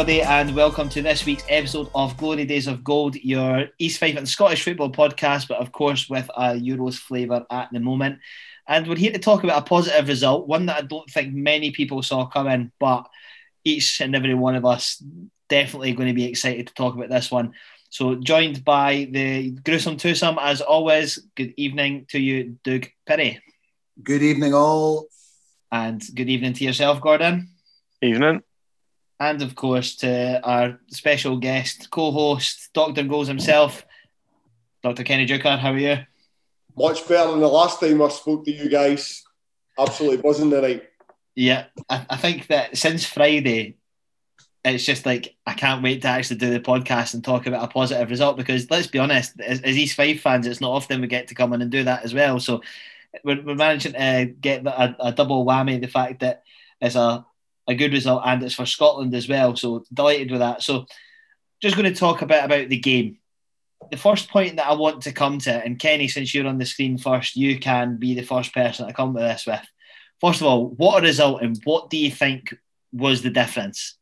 Everybody, and welcome to this week's episode of Glory Days of Gold, your East Fife and Scottish football podcast, but of course with a Euros flavour at the moment. And we're here to talk about a positive result, one that I don't think many people saw coming, but each and every one of us definitely going to be excited to talk about this one. So, joined by the gruesome twosome, as always, good evening to you, Doug Perry. Good evening, all. And good evening to yourself, Gordon. Evening. And of course, to our special guest, co host, Dr. Goals himself, Dr. Kenny Deuchar. How are you? Much better than the last time I spoke to you guys. Absolutely buzzing tonight. Yeah, I, I think that since Friday, it's just like I can't wait to actually do the podcast and talk about a positive result because let's be honest, as, as East Fife fans, it's not often we get to come in and do that as well. So we're, we're managing to get a, a double whammy the fact that it's a a good result and it's for Scotland as well. So delighted with that. So just going to talk a bit about the game. The first point that I want to come to, and Kenny, since you're on the screen first, you can be the first person to come to this with. First of all, what a result, and what do you think was the difference?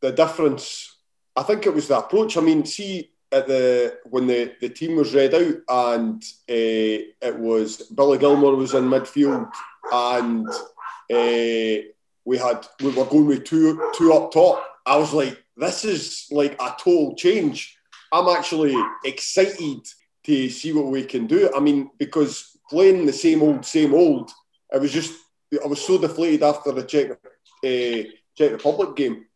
The difference, I think it was the approach. I mean, see at the when the, the team was read out and uh, it was Billy Gilmour was in midfield and uh, we had we were going with two two up top. I was like, this is like a total change. I'm actually excited to see what we can do. I mean, because playing the same old, same old, I was just I was so deflated after the Czech uh, Czech Republic game.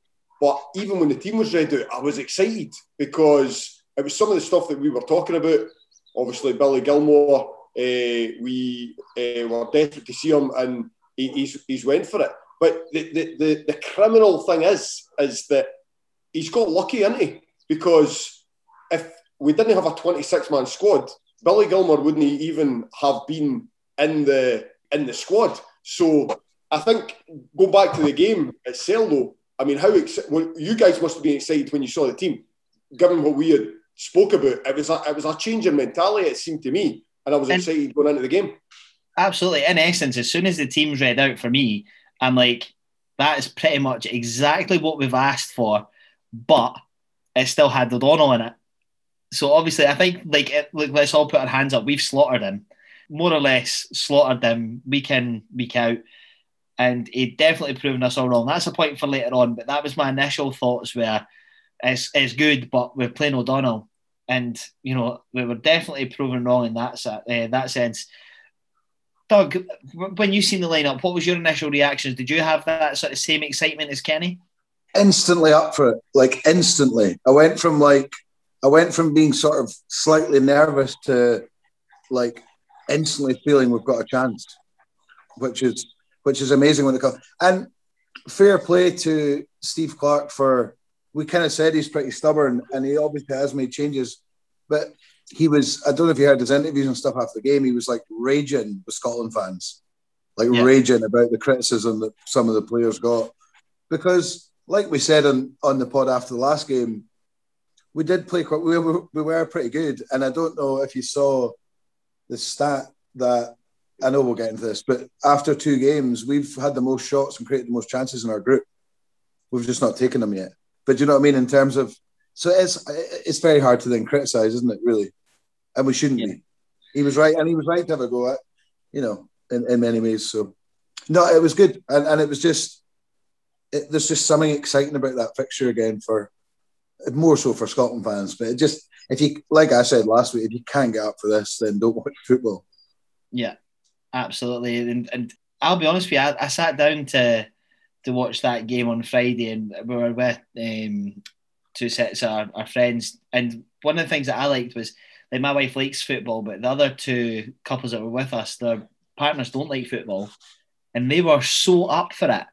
But even when the team was ready, I was excited because it was some of the stuff that we were talking about. Obviously, Billy Gilmour, uh, we uh, were desperate to see him, and he, he's, he's went for it. But the, the, the, the criminal thing is, is that he's got lucky, isn't he? Because if we didn't have a 26 man squad, Billy Gilmour wouldn't even have been in the in the squad. So I think going back to the game itself, though, I mean, how ex- well, you guys must have been excited when you saw the team, given what we had spoke about. It was a, it was a change in mentality. It seemed to me, and I was and excited going into the game. Absolutely. In essence, as soon as the team's read out for me, I'm like, that is pretty much exactly what we've asked for, but it still had O'Donnell in it. So obviously, I think like, it, like let's all put our hands up. We've slaughtered him, more or less slaughtered him week in week out, and he definitely proven us all wrong. That's a point for later on, but that was my initial thoughts. Where it's it's good, but we're playing O'Donnell, and you know we were definitely proven wrong in that uh, that sense. Doug, when you seen the lineup, what was your initial reactions? Did you have that sort of same excitement as Kenny? Instantly up for it, like instantly. I went from like I went from being sort of slightly nervous to like instantly feeling we've got a chance, which is which is amazing when it comes. And fair play to Steve Clarke for we kind of said he's pretty stubborn and he obviously has made changes, but he was I don't know if you heard his interviews and stuff after the game. He was like raging with Scotland fans, like yeah. raging about the criticism that some of the players got, because like we said on on the pod after the last game, we did play quite. We were, we were pretty good, and I don't know if you saw the stat that I know we'll get into this, but after two games, we've had the most shots and created the most chances in our group. We've just not taken them yet. But you know what I mean in terms of so it's it's very hard to then criticize, isn't it? Really, and we shouldn't yeah. be. He was right, and he was right to have a go at, you know, in, in many ways. So, no, it was good, and, and it was just it, there's just something exciting about that fixture again for more so for Scotland fans. But it just if you like I said last week, if you can't get up for this, then don't watch football. Yeah, absolutely. And and I'll be honest with you, I, I sat down to to watch that game on Friday, and we were with um, two sets of our, our friends. And one of the things that I liked was like my wife likes football, but the other two couples that were with us, their partners don't like football, and they were so up for it.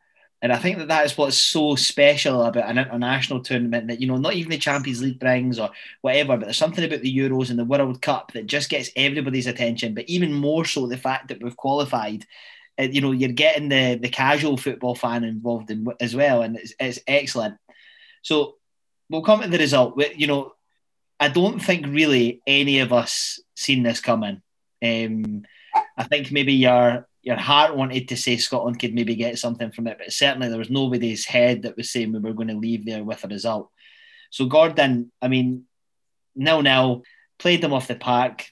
And I think that that is what's so special about an international tournament that, you know, not even the Champions League brings or whatever, but there's something about the Euros and the World Cup that just gets everybody's attention. But even more so, the fact that we've qualified, uh, you know, you're getting the, the casual football fan involved in as well. And it's, it's excellent. So we'll come to the result. You know, I don't think really any of us seen this coming. Um, I think maybe your your heart wanted to say Scotland could maybe get something from it, but certainly there was nobody's head that was saying we were going to leave there with a result. So Gordon, I mean, nil nil, played them off the park.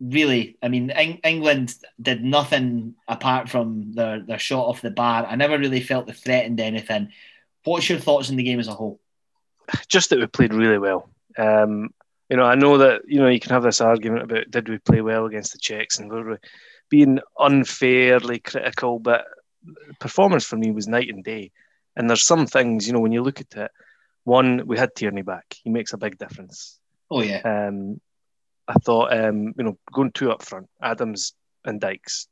Really, I mean, Eng- England did nothing apart from their their shot off the bar. I never really felt they threatened anything. What's your thoughts on the game as a whole? Just that we played really well. Um, you know, I know that you know you can have this argument about did we play well against the Czechs and were we being unfairly critical, but performance for me was night and day. And there's some things, you know, when you look at it, one, we had Tierney back. He makes a big difference. Oh yeah. Um, I thought, um, you know, going two up front, Adams and Dykes,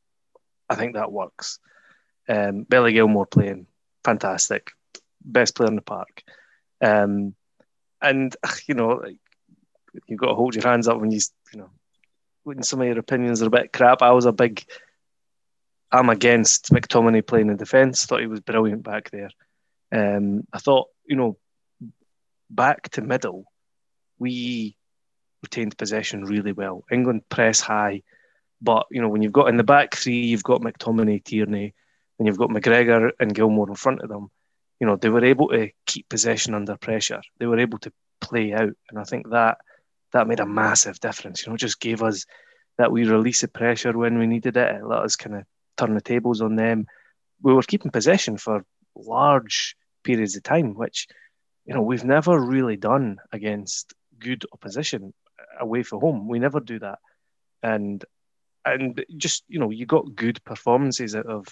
I think that works. Um, Billy Gilmour playing fantastic, best player in the park. Um, and you know, you've got to hold your hands up when you, you know, when some of your opinions are a bit crap. I was a big, I'm against McTominay playing in defence. Thought he was brilliant back there. Um, I thought, you know, back to middle, we retained possession really well. England press high, but you know when you've got in the back three, you've got McTominay, Tierney, and you've got McGregor and Gilmour in front of them. You know they were able to keep possession under pressure. They were able to play out, and I think that that made a massive difference. You know, just gave us that we release of pressure when we needed it. It let us kind of turn the tables on them. We were keeping possession for large periods of time, which you know we've never really done against good opposition away from home. We never do that, and and just you know you got good performances out of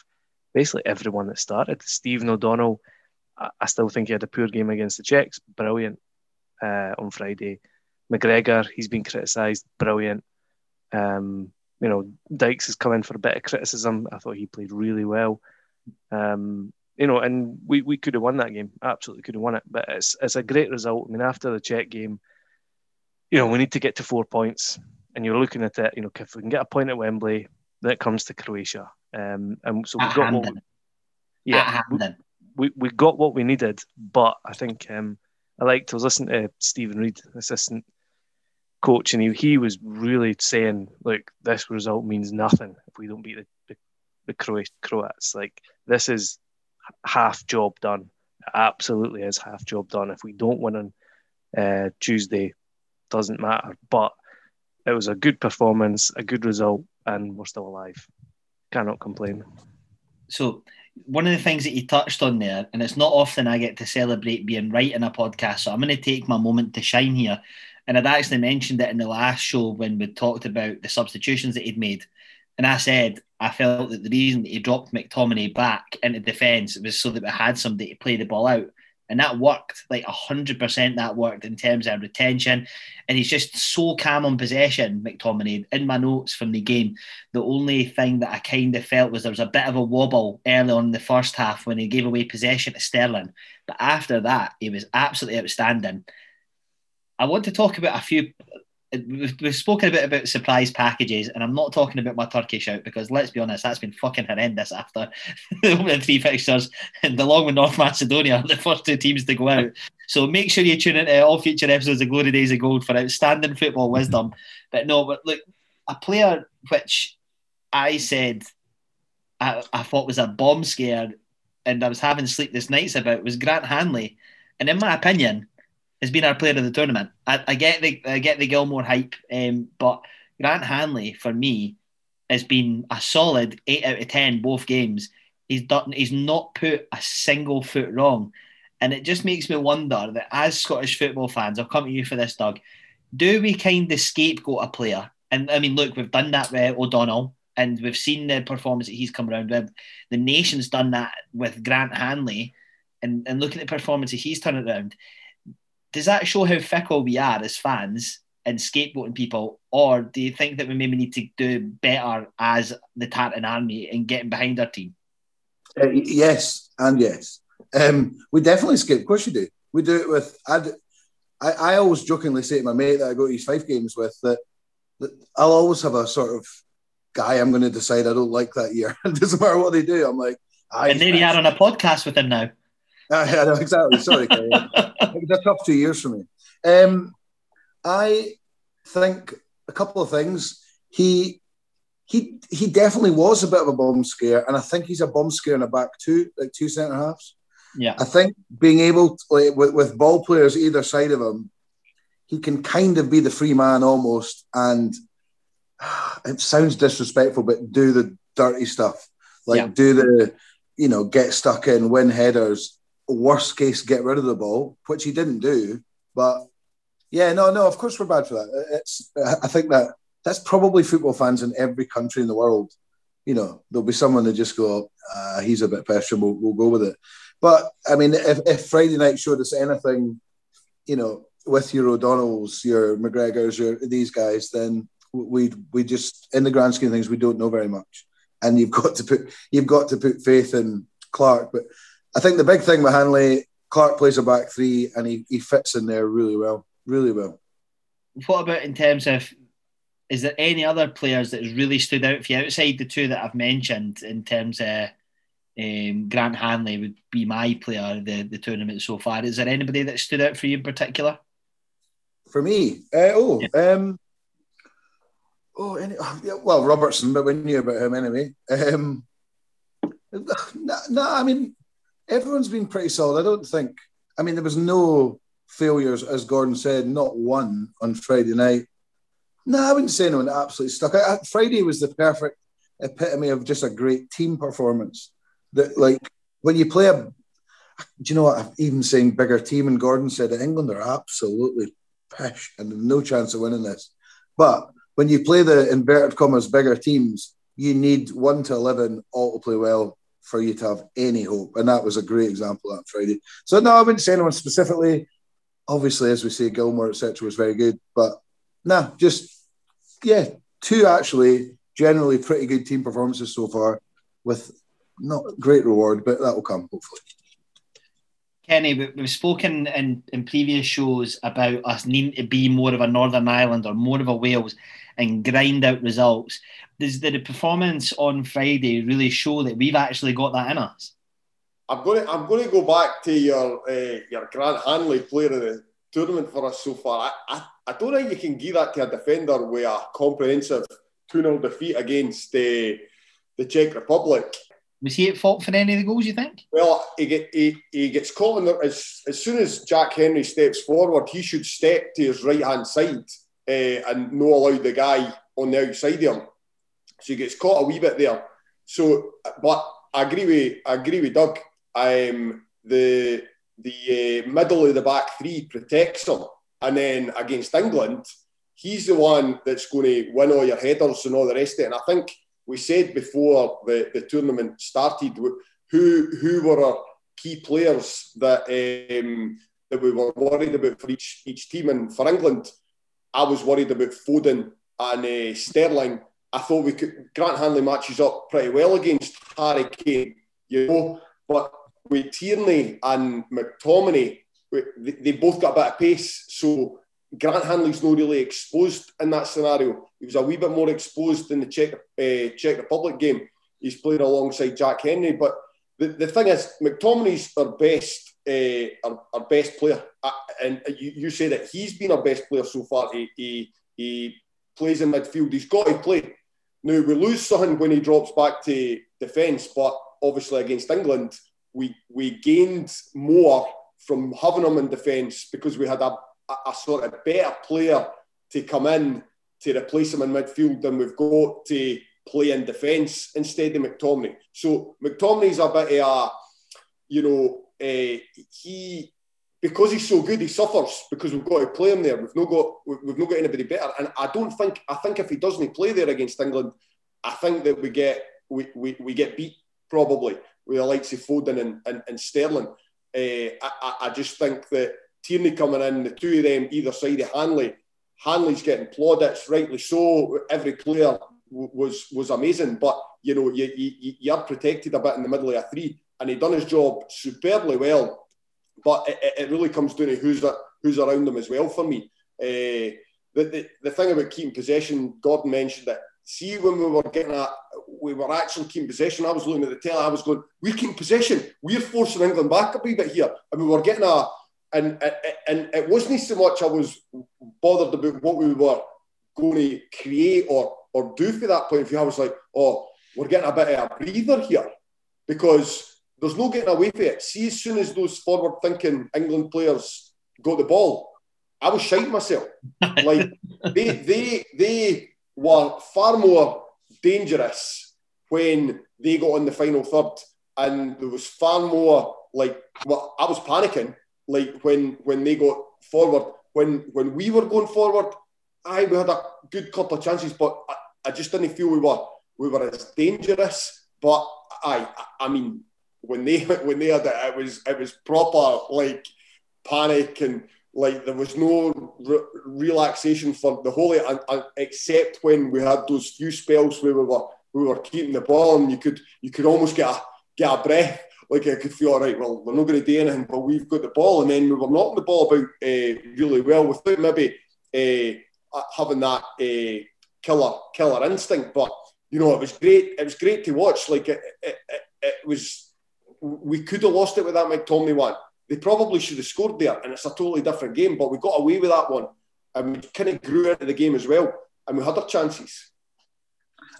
basically everyone that started. Stephen O'Donnell, I still think he had a poor game against the Czechs, brilliant uh, on Friday. McGregor, he's been criticised, brilliant. Um, you know, Dykes has come in for a bit of criticism. I thought he played really well. Um, you know, and we, we could have won that game. Absolutely could have won it. But it's it's a great result. I mean, after the Czech game, you know, we need to get to four points. And you're looking at it, you know, if we can get a point at Wembley, then it comes to Croatia. Um, and so we've got what we, yeah, we, we, we got what we needed. But I think um, I liked I was listening to Stephen Reid, assistant coach, and he, he was really saying, like, this result means nothing if we don't beat the, the, the Croats. Like, this is half job done. It absolutely is half job done. If we don't win on uh, Tuesday, doesn't matter. But it was a good performance, a good result, and we're still alive. Cannot complain. So, one of the things that you touched on there, and it's not often I get to celebrate being right in a podcast, so I'm going to take my moment to shine here. And I'd actually mentioned it in the last show when we talked about the substitutions that he'd made. And I said I felt that the reason that he dropped McTominay back into defence was so that we had somebody to play the ball out. And that worked like 100% that worked in terms of retention. And he's just so calm on possession, McTominay. In my notes from the game, the only thing that I kind of felt was there was a bit of a wobble early on in the first half when he gave away possession to Sterling. But after that, he was absolutely outstanding. I want to talk about a few. We've, we've spoken a bit about surprise packages, and I'm not talking about my Turkish out because let's be honest, that's been fucking horrendous after the opening three fixtures and along with North Macedonia, the first two teams to go out. So make sure you tune into all future episodes of Glory Days of Gold for outstanding football mm-hmm. wisdom. But no, but look, a player which I said I, I thought was a bomb scare and I was having sleepless nights about was Grant Hanley. And in my opinion, has been our player of the tournament. I, I get the I get the Gilmour hype, um, but Grant Hanley for me has been a solid eight out of ten both games. He's done. He's not put a single foot wrong, And it just makes me wonder that as Scottish football fans, I'll come to you for this, Doug. Do we kind of scapegoat a player? And I mean, look, we've done that with O'Donnell, and we've seen the performance that he's come around with. The nation's done that with Grant Hanley, and, and look at the performance that he's turned around. Does that show how fickle we are as fans and scapegoating people, or do you think that we maybe need to do better as the Tartan Army and getting behind our team? Uh, yes, and yes. Um, we definitely skip. Of course, you do. We do it with. I'd, I I always jokingly say to my mate that I go to East Fife games with that, that I'll always have a sort of guy I'm going to decide I don't like that year. it doesn't matter what they do. I'm like, ah, and there you are on a podcast with him now. I know exactly. Sorry, it was a tough two years for me. Um, I think a couple of things. He he he definitely was a bit of a bomb scare, and I think he's a bomb scare in the back too, like two centre halves. Yeah, I think being able to, like, with with ball players either side of him, he can kind of be the free man almost, and it sounds disrespectful, but do the dirty stuff, like yeah. do the you know get stuck in, win headers. Worst case, get rid of the ball, which he didn't do. But yeah, no, no. Of course, we're bad for that. It's. I think that that's probably football fans in every country in the world. You know, there'll be someone that just go, uh, "He's a bit pestering. We'll, we'll go with it." But I mean, if, if Friday night showed us anything, you know, with your O'Donnells, your McGregors, your these guys, then we we just in the grand scheme of things we don't know very much, and you've got to put you've got to put faith in Clarke. But I think the big thing with Hanley, Clarke plays a back three, and he, he fits in there really well, really well. What about in terms of? Is there any other players that has really stood out for you outside the two that I've mentioned in terms of um, Grant Hanley would be my player of the, the tournament so far. Is there anybody that stood out for you in particular? For me, uh, oh, yeah. um, Oh, any, oh, well, Robertson, but we knew about him anyway. Um, no, no, I mean, everyone's been pretty solid. I don't think. I mean, there was no failures, as Gordon said, not one on Friday night. No, I wouldn't say anyone absolutely stuck. I, I, Friday was the perfect epitome of just a great team performance. That, like, when you play a, do you know what? I'm even saying bigger team, and Gordon said that England are absolutely pish and no chance of winning this. But when you play the inverted commas bigger teams, you need one to eleven all to play well for you to have any hope. And that was a great example on Friday. So no, I wouldn't say anyone specifically. Obviously, as we say, Gilmour, etc., was very good. But no, just yeah, two actually generally pretty good team performances so far, with not great reward, but that will come hopefully. Kenny, we've spoken in, in previous shows about us needing to be more of a Northern Ireland or more of a Wales and grind out results. Does the performance on Friday really show that we've actually got that in us? I'm going to I'm going to go back to your uh, your Grant Hanley player of the tournament for us so far. I, I, I don't think you can give that to a defender with a comprehensive 2 0 defeat against uh, the Czech Republic. Was he at fault for any of the goals, you think? Well, he, get, he, he gets caught in the, as, as soon as Jack Hendry steps forward, he should step to his right hand side and no allow the guy on the outside of him. So he gets caught a wee bit there. So, but I agree with I agree with Doug. Um, the the uh, middle of the back three protects him, and then against England, he's the one that's going to win all your headers and all the rest of it. And I think we said before the, the tournament started who who were our key players that um, that we were worried about for each each team. And for England, I was worried about Foden and uh, Sterling. I thought we could Grant Hanley matches up pretty well against Harry Kane, you know, but with Tierney and McTominay, they both got a bit of pace. So Grant Hanley's not really exposed in that scenario. He was a wee bit more exposed in the Czech, uh, Czech Republic game. He's played alongside Jack Hendry. But the, the thing is, McTominay's our best uh, our, our, best player. Uh, and you, you say that he's been our best player so far. He, he, he plays in midfield. He's got to play. Now, we lose Son when he drops back to defence, but obviously against England, we, we gained more from having him in defence because we had a a, a sort of better player to come in to replace him in midfield than we've got to play in defence instead of McTominay. So McTominay's a bit of a, you know, he because he's so good, he suffers because we've got to play him there. We've not got we've not got anybody better, and I don't think I think if he doesn't play there against England, I think that we get we, we, we get beat probably with the likes of Foden and, and, and Sterling. Uh, I, I just think that Tierney coming in, the two of them either side of Hanley, Hanley's getting plaudits, rightly so. Every player w- was was amazing, but you know you, you you're protected a bit in the middle of a three, and he done his job superbly well. But it, it really comes down to who's who's around them as well for me. Uh, the, the, the thing about keeping possession, Gordon mentioned that. see when we were getting a, we were actually keeping possession. I was looking at the tail. I was going, we're keeping possession. We're forcing England back a wee bit here, and we were getting a, and and it wasn't so much I was bothered about what we were going to create or or do for that point of view. I was like, oh, we're getting a bit of a breather here because there's no getting away from it. See, as soon as those forward-thinking England players got the ball, I was shiting myself. like they they they were far more dangerous when they got on the final third, and there was far more like well, I was panicking like when when they got forward. When when we were going forward, I we had a good couple of chances, but I, I just didn't feel we were we were as dangerous. But I I mean when they when they had it, it was it was proper like panic and like there was no re- relaxation for the whole uh, uh, except when we had those few spells where we were we were keeping the ball and you could you could almost get a get a breath. Like I could feel all right well we're not going to do anything but we've got the ball. And then we were knocking the ball about uh, really well without maybe uh, having that uh, killer killer instinct. But you know it was great it was great to watch. Like it, it, it, it was we could have lost it with that McTominay one they probably should have scored there, and it's a totally different game. But we got away with that one, and we kind of grew into the game as well, and we had our chances.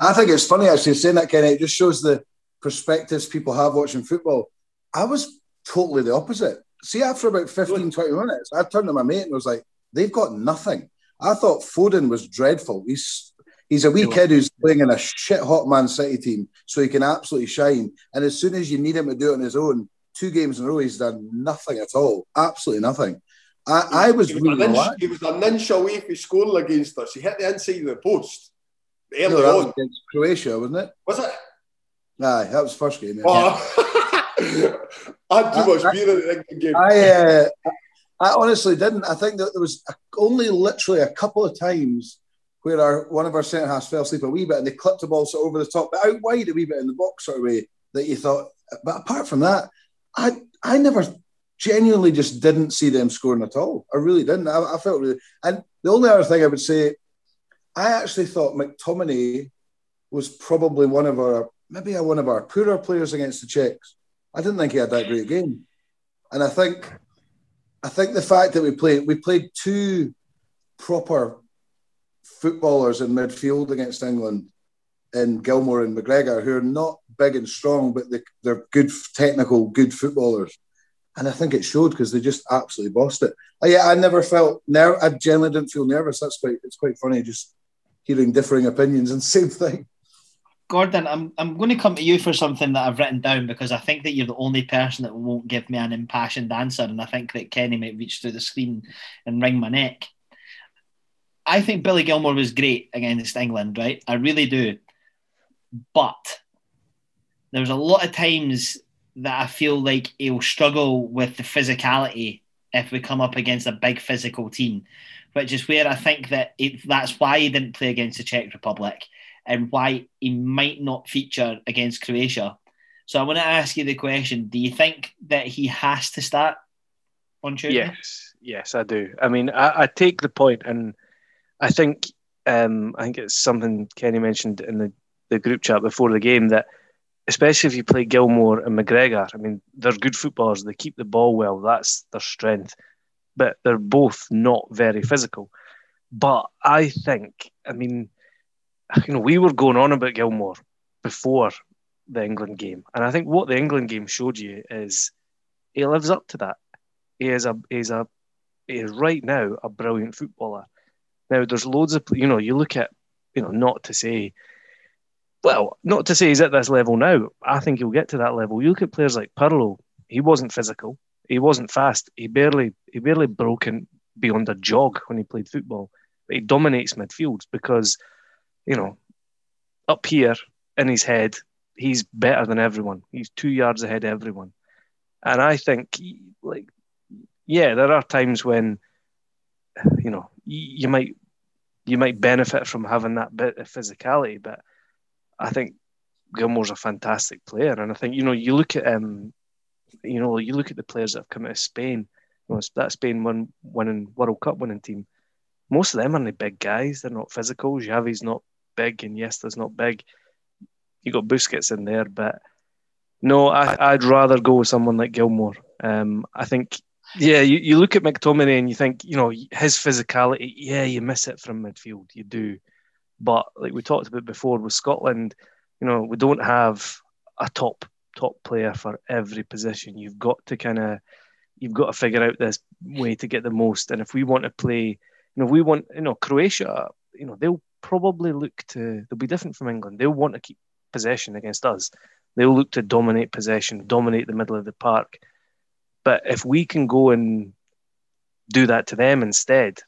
I think it's funny actually saying that, Kenny. It just shows the perspectives people have watching football. I was totally the opposite. See, after about 15, 20 minutes, I turned to my mate and was like, they've got nothing. I thought Foden was dreadful. He's he's a wee kid who's playing in a shit hot Man City team, so he can absolutely shine. And as soon as you need him to do it on his own, two games in a row, he's done nothing at all. Absolutely nothing. I, I was, he was, really an inch, he was an inch away from scoring against us. He hit the inside of the post. Early no, that was against Croatia, wasn't it? Was it? Aye, that was first game. Yeah. Oh. I had too much beer in the game. I, uh, I honestly didn't. I think that there was only literally a couple of times where our one of our centre halves fell asleep a wee bit and they clipped the ball sort of over the top, but out wide a wee bit in the box sort of way that you thought. But apart from that, I I never genuinely just didn't see them scoring at all. I really didn't. I, I, felt really. And the only other thing I would say, I actually thought McTominay was probably one of our maybe one of our poorer players against the Czechs. I didn't think he had that great game, and I think I think the fact that we played we played two proper footballers in midfield against England in Gilmour and McGregor, who are not big and strong, but they, they're good, technical, good footballers. And I think it showed because they just absolutely bossed it. Oh, yeah, I never felt nerve. I generally didn't feel nervous. That's quite. It's quite funny just hearing differing opinions and same thing. Gordon, I'm I'm going to come to you for something that I've written down because I think that you're the only person that won't give me an impassioned answer, and I think that Kenny might reach through the screen and wring my neck. I think Billy Gilmour was great against England, right? I really do. But there's a lot of times that I feel like he'll struggle with the physicality if we come up against a big physical team, which is where I think that it, that's why he didn't play against the Czech Republic and why he might not feature against Croatia. So I want to ask you the question: Do you think that he has to start on Tuesday? Yes, yes, I do. I mean, I, I take the point, and I think um, I think it's something Kenny mentioned in the the group chat before the game that especially if you play Gilmour and McGregor, I mean, they're good footballers. They keep the ball well. That's their strength. But they're both not very physical. But I think, I mean, you know, we were going on about Gilmour before the England game. And I think what the England game showed you is he lives up to that. He is a he's a he is right now a brilliant footballer. Now there's loads of you know, you look at, you know, not to say well, not to say he's at this level now. I think he'll get to that level. You look at players like Pirlo, He wasn't physical. He wasn't fast. He barely he barely broke beyond a jog when he played football. But he dominates midfield because, you know, up here in his head, he's better than everyone. He's two yards ahead of everyone. And I think, like, yeah, there are times when, you know, you might you might benefit from having that bit of physicality, but I think Gilmour's a fantastic player, and I think you know you look at um, you know you look at the players that have come out of Spain. You know, that Spain won, winning World Cup winning team. Most of them are the big guys. They're not physical. Xavi's not big, and Iniesta's not big. You got Busquets in there, but no, I, would rather go with someone like Gilmour. Um, I think, yeah, you, you look at McTominay and you think, you know, his physicality, yeah, you miss it from midfield, you do. But like we talked about before with Scotland, you know, we don't have a top top player for every position. You've got to kind of you've got to figure out this way to get the most. And if we want to play, you know, we want, you know, Croatia, you know, they'll probably look to they'll be different from England. They'll want to keep possession against us. They'll look to dominate possession, dominate the middle of the park. But if we can go and do that to them instead,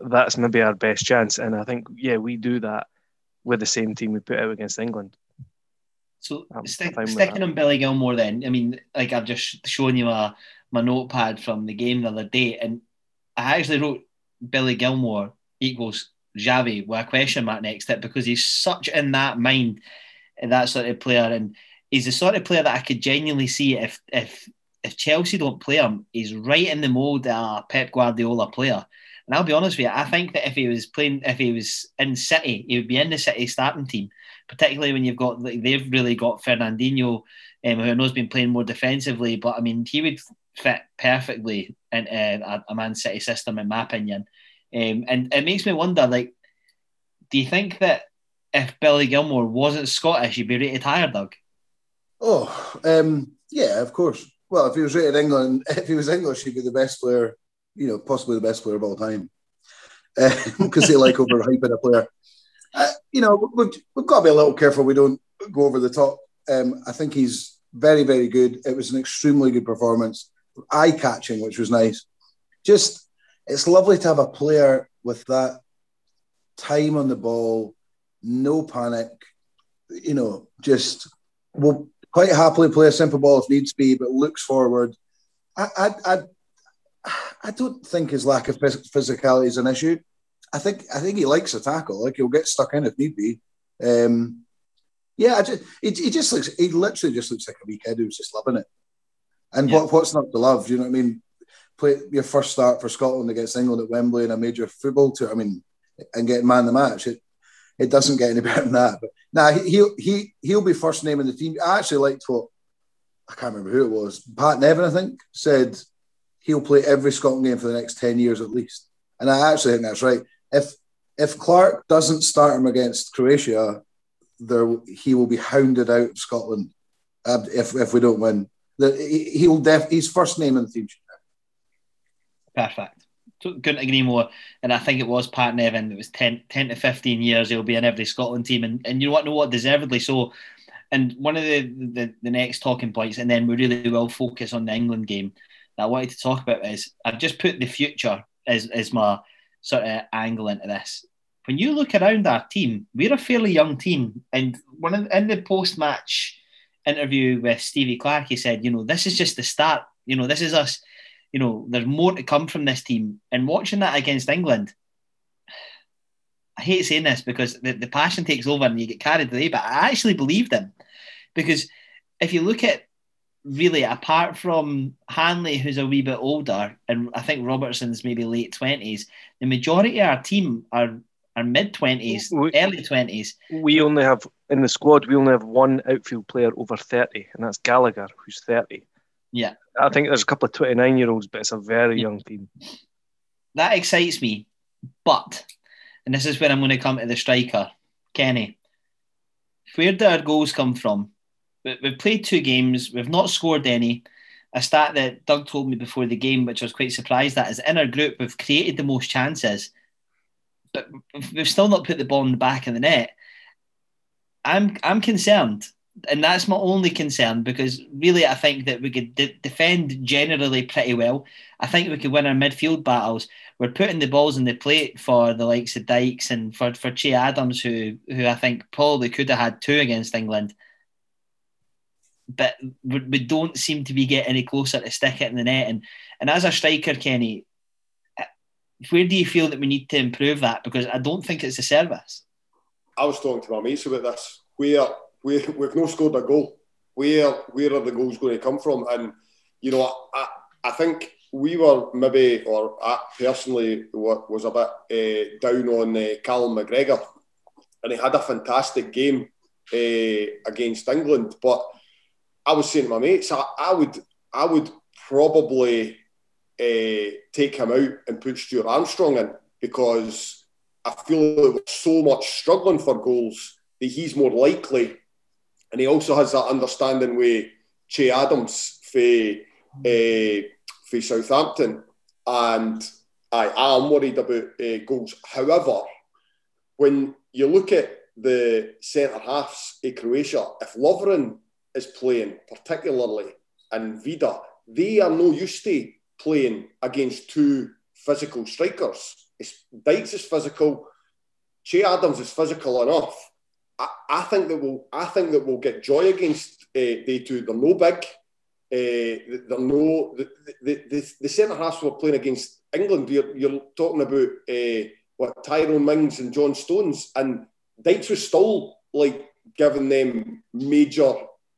that's maybe our best chance. And I think, yeah, we do that with the same team we put out against England. So stick, sticking on Billy Gilmour, then I mean, like I've just shown you my my notepad from the game the other day, and I actually wrote Billy Gilmour equals Xavi with a question mark next to it because he's such in that mind, that sort of player, and he's the sort of player that I could genuinely see if if if Chelsea don't play him, he's right in the mold of a Pep Guardiola player. And I'll be honest with you, I think that if he was playing, if he was in City, he would be in the City starting team. Particularly when you've got, like, they've really got Fernandinho, um, who I know has been playing more defensively, but I mean, he would fit perfectly in uh, a Man City system, in my opinion. Um, and it makes me wonder, like, do you think that if Billy Gilmour wasn't Scottish, he'd be rated higher, Doug? Oh, um, yeah, of course. Well, if he was rated England, if he was English, he'd be the best player you know, possibly the best player of all time because uh, they like overhyping a player. Uh, you know, we've, we've got to be a little careful we don't go over the top. Um, I think he's very, very good. It was an extremely good performance, eye catching, which was nice. Just, it's lovely to have a player with that time on the ball, no panic, you know, just will quite happily play a simple ball if needs be, but looks forward. I, I, I I don't think his lack of physicality is an issue. I think I think he likes a tackle. Like he'll get stuck in if need be. Um, yeah, I just, he, he just looks. He literally just looks like a wee kid who's just loving it. And yeah. what, what's not to love? You know what I mean? Play your first start for Scotland against England at Wembley in a major football tour. I mean, and getting man the match. It it doesn't get any better than that. But now he he he'll be first name in the team. I actually liked what I can't remember who it was. Pat Nevin, I think, said he'll play every Scotland game for the next 10 years at least. And I actually think that's right. If if Clarke doesn't start him against Croatia, there he will be hounded out of Scotland if, if we don't win. He'll def he's first name in the team. Perfect. Couldn't agree more. And I think it was Pat Nevin. It was 10, 10 to 15 years he'll be in every Scotland team. And, and you know what? Know what? Deservedly so. And one of the, the, the next talking points, and then we really will focus on the England game that I wanted to talk about is I've just put the future as, as my sort of angle into this. When you look around our team, we're a fairly young team. And one of, in the post match interview with Stevie Clarke, he said, you know, this is just the start. You know, this is us. You know, there's more to come from this team. And watching that against England, I hate saying this because the, the passion takes over and you get carried away, but I actually believe them. Because if you look at really, apart from Hanley, who's a wee bit older, and I think Robertson's maybe late twenties, the majority of our team are are mid twenties, early twenties. We only have in the squad. We only have one outfield player over thirty, and that's Gallagher, who's thirty. Yeah, I think there's a couple of twenty nine year olds, but it's a very young team. That excites me, but, and this is where I'm going to come to the striker, Kenny. Where do our goals come from? we've played two games, we've not scored any. A stat that Doug told me before the game, which I was quite surprised at, is in our group we've created the most chances, but we've still not put the ball in the back of the net. I'm I'm concerned and that's my only concern because really I think that we could de- defend generally pretty well. I think we could win our midfield battles. We're putting the balls in the plate for the likes of Dykes and for for Che Adams, who who I think probably could have had two against England, but we, don't seem to be getting any closer to stick it in the net. And and as a striker, Kenny, uh, where do you feel that we need to improve that? Because I don't think it's a service. I was talking to my mates about this. Where we we've not scored a goal. Where where are the goals going to come from? And you know, I I think we were maybe, or I personally was a bit uh, down on uh, Callum McGregor, and he had a fantastic game uh, against England. But I was saying to my mates, I, I would I would probably uh, take him out and put Stuart Armstrong in because I feel that we're so much struggling for goals that he's more likely and he also has that understanding with Che Adams for, uh, for Southampton. And I am worried about uh, goals. However, when you look at the centre halves in Croatia, if Lovren is playing, particularly, and Vida, they are no used to playing against two physical strikers. It's, Dykes is physical, Che Adams is physical enough I, I think that we'll I think that we'll get joy against uh, they two. They're no big. Uh, they're no the the, the, the centre halves we're playing against England. You're, you're talking about uh, what Tyrone Mings and John Stones, and Dykes was still like giving them major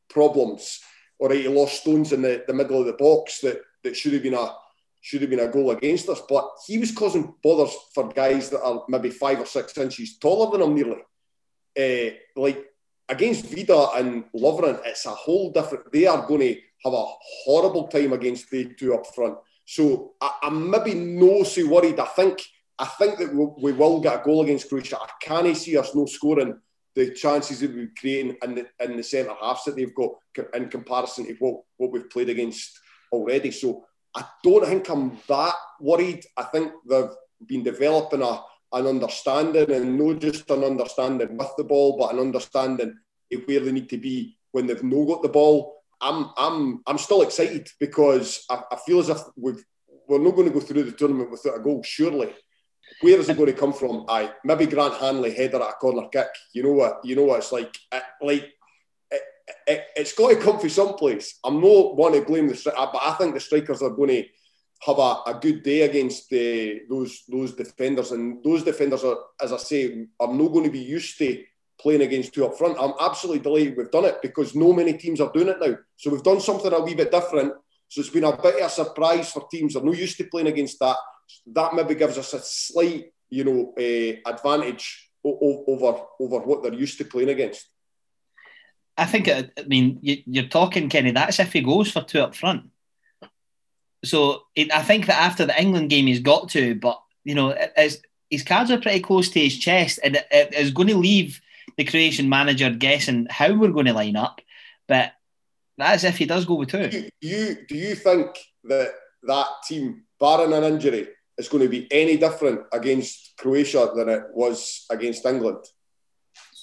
problems. All right, he lost Stones in the, the middle of the box that, that should have been a should have been a goal against us, but he was causing bothers for guys that are maybe five or six inches taller than him nearly uh, like against Vida and Lovren, it's a whole different. They are going to have a horrible time against the two up front. So I, am maybe no so worried. I think I think that we, we, will get a goal against Croatia. I can't see us no scoring the chances that we're creating in the in the centre halves that they've got in comparison to what, what we've played against already. So I don't think I'm that worried. I think they've been developing a an understanding and not just an understanding with the ball, but an understanding of where they need to be when they've no got the ball. I'm I'm I'm still excited because I, I feel as if we've we're not going to go through the tournament without a goal, surely. Where is it going to come from? I maybe Grant Hanley header at a corner kick. You know what? You know what it's like. It, like it, it, has got to come from someplace. I'm not one to blame the but I think the strikers are going to have a, a good day against uh, those those defenders. And those defenders are, as I say, are not going to be used to playing against two up front. I'm absolutely delighted we've done it because no many teams are doing it now. So we've done something a wee bit different. So it's been a bit of a surprise for teams that are not used to playing against that. That maybe gives us a slight, you know, uh, advantage over over what they're used to playing against. I think, I mean, you're talking, Kenny, that's if he goes for two up front so it, I think that after the England game, he's got to, but you know, his, his cards are pretty close to his chest, and it, it is going to leave the Croatian manager guessing how we're going to line up. But that's if he does go with two. Do you, you do you think that that team, barring an injury, is going to be any different against Croatia than it was against England?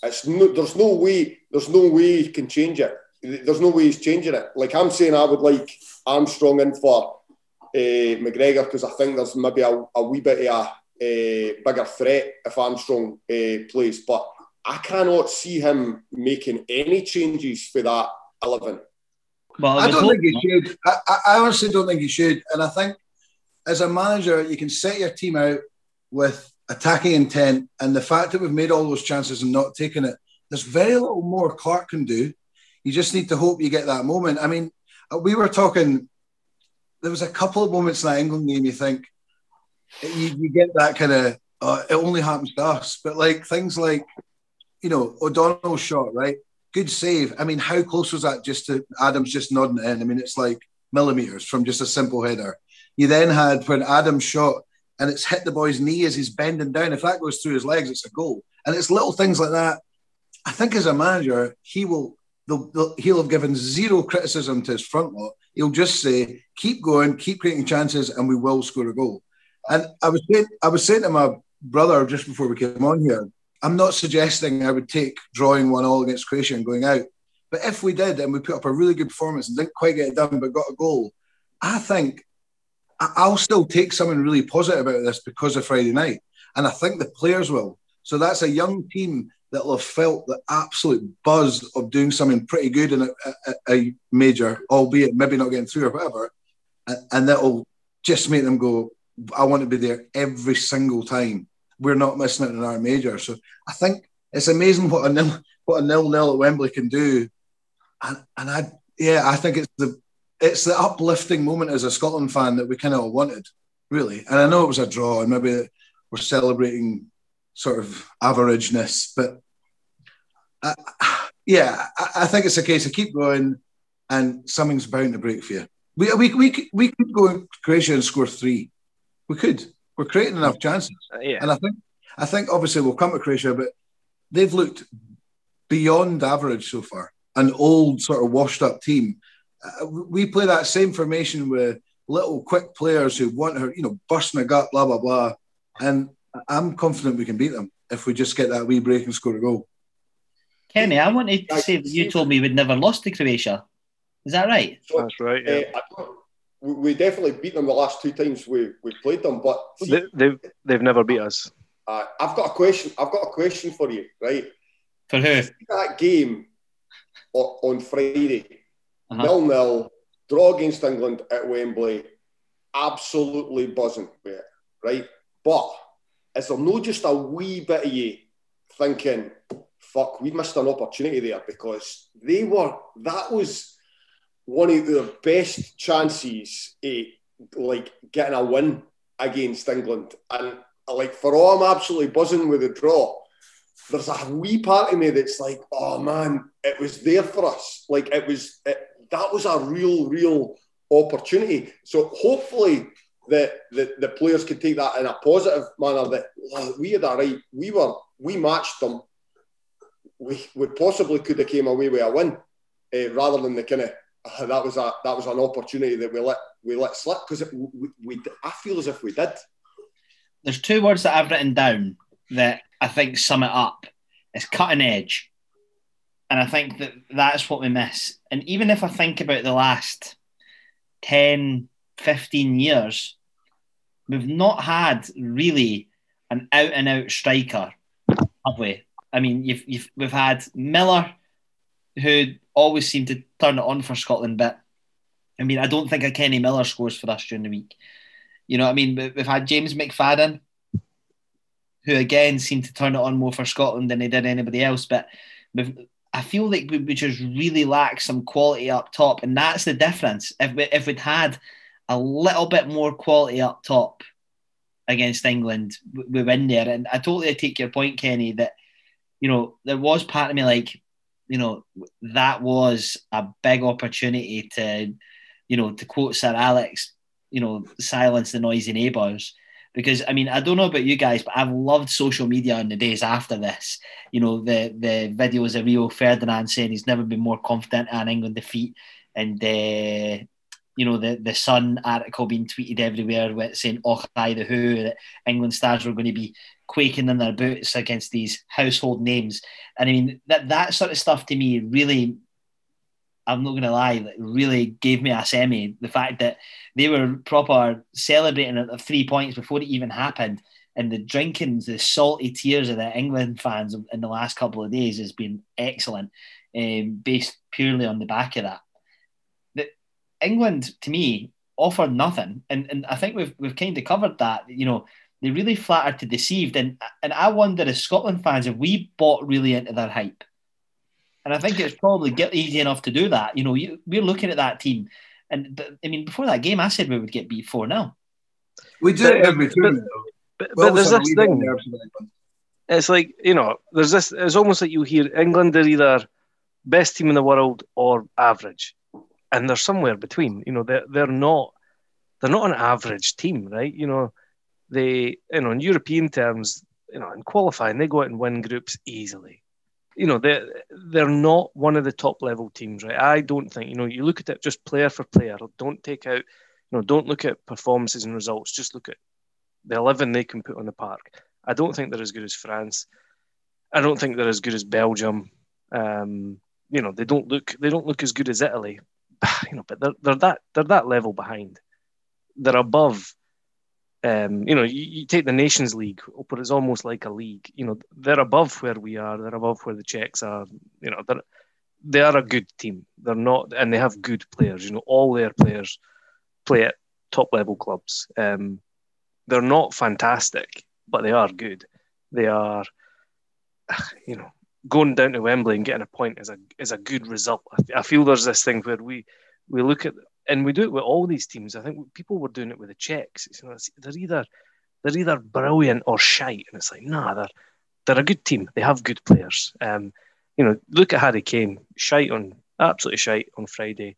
It's no, there's no way. There's no way he can change it. There's no way he's changing it. Like I'm saying, I would like Armstrong in for McGregor because I think there's maybe a, a wee bit of a uh, bigger threat if Armstrong uh, plays. But I cannot see him making any changes for that 11. Well, I don't think he should. I, I honestly don't think he should. And I think as a manager, you can set your team out with attacking intent. And the fact that we've made all those chances and not taken it, there's very little more Clarke can do. You just need to hope you get that moment. I mean, we were talking there was a couple of moments in that England game you think you, you get that kind of uh, it only happens to us, but like things like you know O'Donnell's shot, right? Good save. I mean, how close was that? Just to Adams just nodding in. I mean, it's like millimeters from just a simple header. You then had when Adams shot and it's hit the boy's knee as he's bending down. If that goes through his legs, it's a goal. And it's little things like that. I think as a manager, he will he'll have given zero criticism to his front lot He'll just say, keep going, keep creating chances, and we will score a goal. And I was saying, I was saying to my brother just before we came on here, I'm not suggesting I would take drawing one all against Croatia and going out, But if we did and we put up a really good performance and didn't quite get it done but got a goal, I think I'll still take something really positive out of this because of Friday night. And I think the players will. So that's a young team that will have felt the absolute buzz of doing something pretty good in a, a, a major, albeit maybe not getting through or whatever. And, and that'll just make them go, I want to be there every single time. We're not missing it in our major. So I think it's amazing what a nil, what a nil nil at Wembley can do. And, and I, yeah, I think it's the it's the uplifting moment as a Scotland fan that we kind of wanted, really. And I know it was a draw, and maybe we're celebrating sort of averageness, but uh, yeah, I, I, think it's a case of keep going, and something's bound to break for you. We we we we could go in Croatia and score three. We could. We're creating enough chances, uh, yeah. and I think I think obviously we'll come to Croatia, but they've looked beyond average so far. An old sort of washed up team uh, we play that same formation with little quick players who want her, you know, bursting a gut, blah blah blah. And I'm confident we can beat them if we just get that wee break and score a goal. Kenny, I wanted to say that you told me we'd never lost to Croatia. Is that right? That's right. Yeah. Uh, we definitely beat them the last two times we, we played them, but see, they, they've they've never beat us. Uh, I've got a question. I've got a question for you, right? For who? That game on Friday uh-huh. nil nil, draw against England at Wembley, absolutely buzzing with it, right? But is there no just a wee bit of you thinking, fuck, we missed an opportunity there because they were, that was one of the best chances like getting a win against England. And like for all I'm absolutely buzzing with the draw, there's a wee part of me that's like, oh man, it was there for us. Like it was, it, that was a real, real opportunity. So hopefully the, the, the players could take that in a positive manner that well, we had a right, we were, we matched them. We, we possibly could have came away with a win uh, rather than the kind of uh, that was a that was an opportunity that we let we let slip because we, we I feel as if we did. There's two words that I've written down that I think sum it up. It's cutting edge and I think that that's what we miss. And even if I think about the last 10, 15 years, we've not had really an out and out striker, have we? I mean, you've, you've, we've had Miller, who always seemed to turn it on for Scotland, but I mean, I don't think a Kenny Miller scores for us during the week. You know what I mean? We've had James McFadden, who again seemed to turn it on more for Scotland than he did anybody else, but I feel like we, we just really lack some quality up top, and that's the difference. If we, if we'd had a little bit more quality up top against England, we win there. And I totally take your point, Kenny, that you know there was part of me like, you know, that was a big opportunity to, you know, to quote Sir Alex, you know, silence the noisy neighbours because I mean I don't know about you guys, but I've loved social media in the days after this. You know the the videos of Rio Ferdinand saying he's never been more confident in England defeat, and uh, you know the the Sun article being tweeted everywhere with saying "Oh, hi the Who" that England stars were going to be quaking in their boots against these household names, and I mean that that sort of stuff to me really I'm not going to lie, that really gave me a semi. The fact that they were proper celebrating at three points before it even happened, and the drinking, the salty tears of the England fans in the last couple of days has been excellent, um, based purely on the back of that. The, England, to me, offered nothing, and and I think we've we've kind of covered that. You know, they really flattered to deceived, and and I wonder as Scotland fans if we bought really into their hype and I think it's probably get easy enough to do that. You know, you, we're looking at that team, and I mean, before that game, I said we would get beat four now. We do it every time. But, but, but there's this thing. There. It's like you know, there's this. It's almost like you hear England are either best team in the world or average, and they're somewhere between. You know, they're they're not they're not an average team, right? You know, they you know in European terms, you know, in qualifying they go out and win groups easily you know they're they're not one of the top level teams, right? I don't think you know. You look at it just player for player. Don't take out, you know, don't look at performances and results. Just look at the eleven they can put on the park. I don't think they're as good as France. I don't think they're as good as Belgium. Um, you know they don't look they don't look as good as Italy, you know, but they're they're that they're that level behind. They're above. Um, you know, you, you take the Nations League, but it's almost like a league. You know, they're above where we are. They're above where the Czechs are. You know, they're they are a good team. They're not, and they have good players. You know, all their players play at top level clubs. Um, they're not fantastic, but they are good. They are, you know, going down to Wembley and getting a point is a is a good result. I, I feel there's this thing where we we look at and we do it with all these teams. I think people were doing it with the Czechs. You know, they're either they're either brilliant or shite, and it's like nah, they're they're a good team. They have good players. Um, you know, look at Harry Kane, shite on absolutely shite on Friday.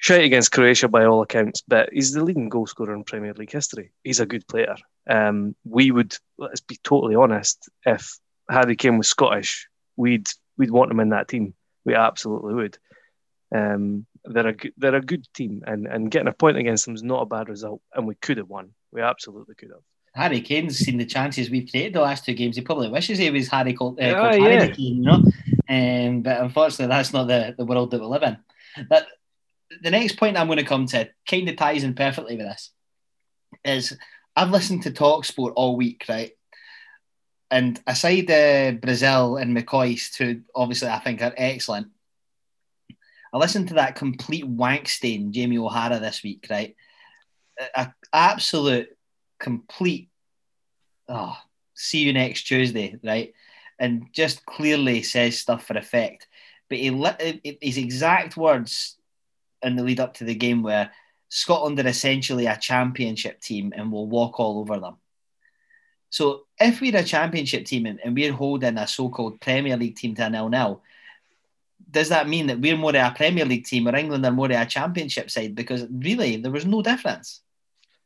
Shite against Croatia by all accounts, but he's the leading goal scorer in Premier League history. He's a good player. Um, we would, let's be totally honest, if Harry Kane was Scottish, we'd we'd want him in that team. We absolutely would. Um, they're a they're a good team, and and getting a point against them is not a bad result, and we could have won. We absolutely could have. Harry Kane's seen the chances we've created the last two games. He probably wishes he was Harry called, uh, called yeah. Harry Kane, you know. Um, but unfortunately, that's not the, the world that we live in. But the next point I'm going to come to kind of ties in perfectly with this. Is I've listened to Talk Sport all week, right? And aside uh, Brazil and McCoist, who obviously I think are excellent, I listened to that complete wank stain Jamie O'Hara this week, right? A, absolute complete. Oh, see you next Tuesday, right? And just clearly says stuff for effect. But he, his exact words in the lead up to the game were Scotland are essentially a championship team and will walk all over them. So if we're a championship team and, and we're holding a so-called Premier League team to a nil-nil, does that mean that we're more of a Premier League team or England are more of a championship side? Because really, there was no difference.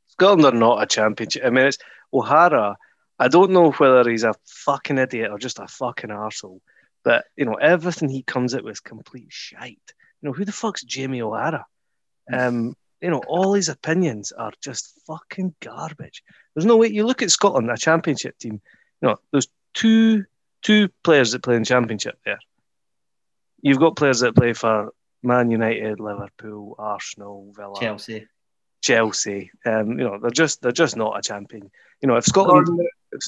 Scotland are not a championship. I mean, it's O'Hara. I don't know whether he's a fucking idiot or just a fucking arsehole, but you know, everything he comes out with is complete shite. You know, who the fuck's Jamie O'Hara? Um, you know, all his opinions are just fucking garbage. There's no way you look at Scotland, a championship team. You know, there's two two players that play in championship there. You've got players that play for Man United, Liverpool, Arsenal, Villa, Chelsea. Chelsea. Um, you know, they're just they're just not a champion. You know, if Scotland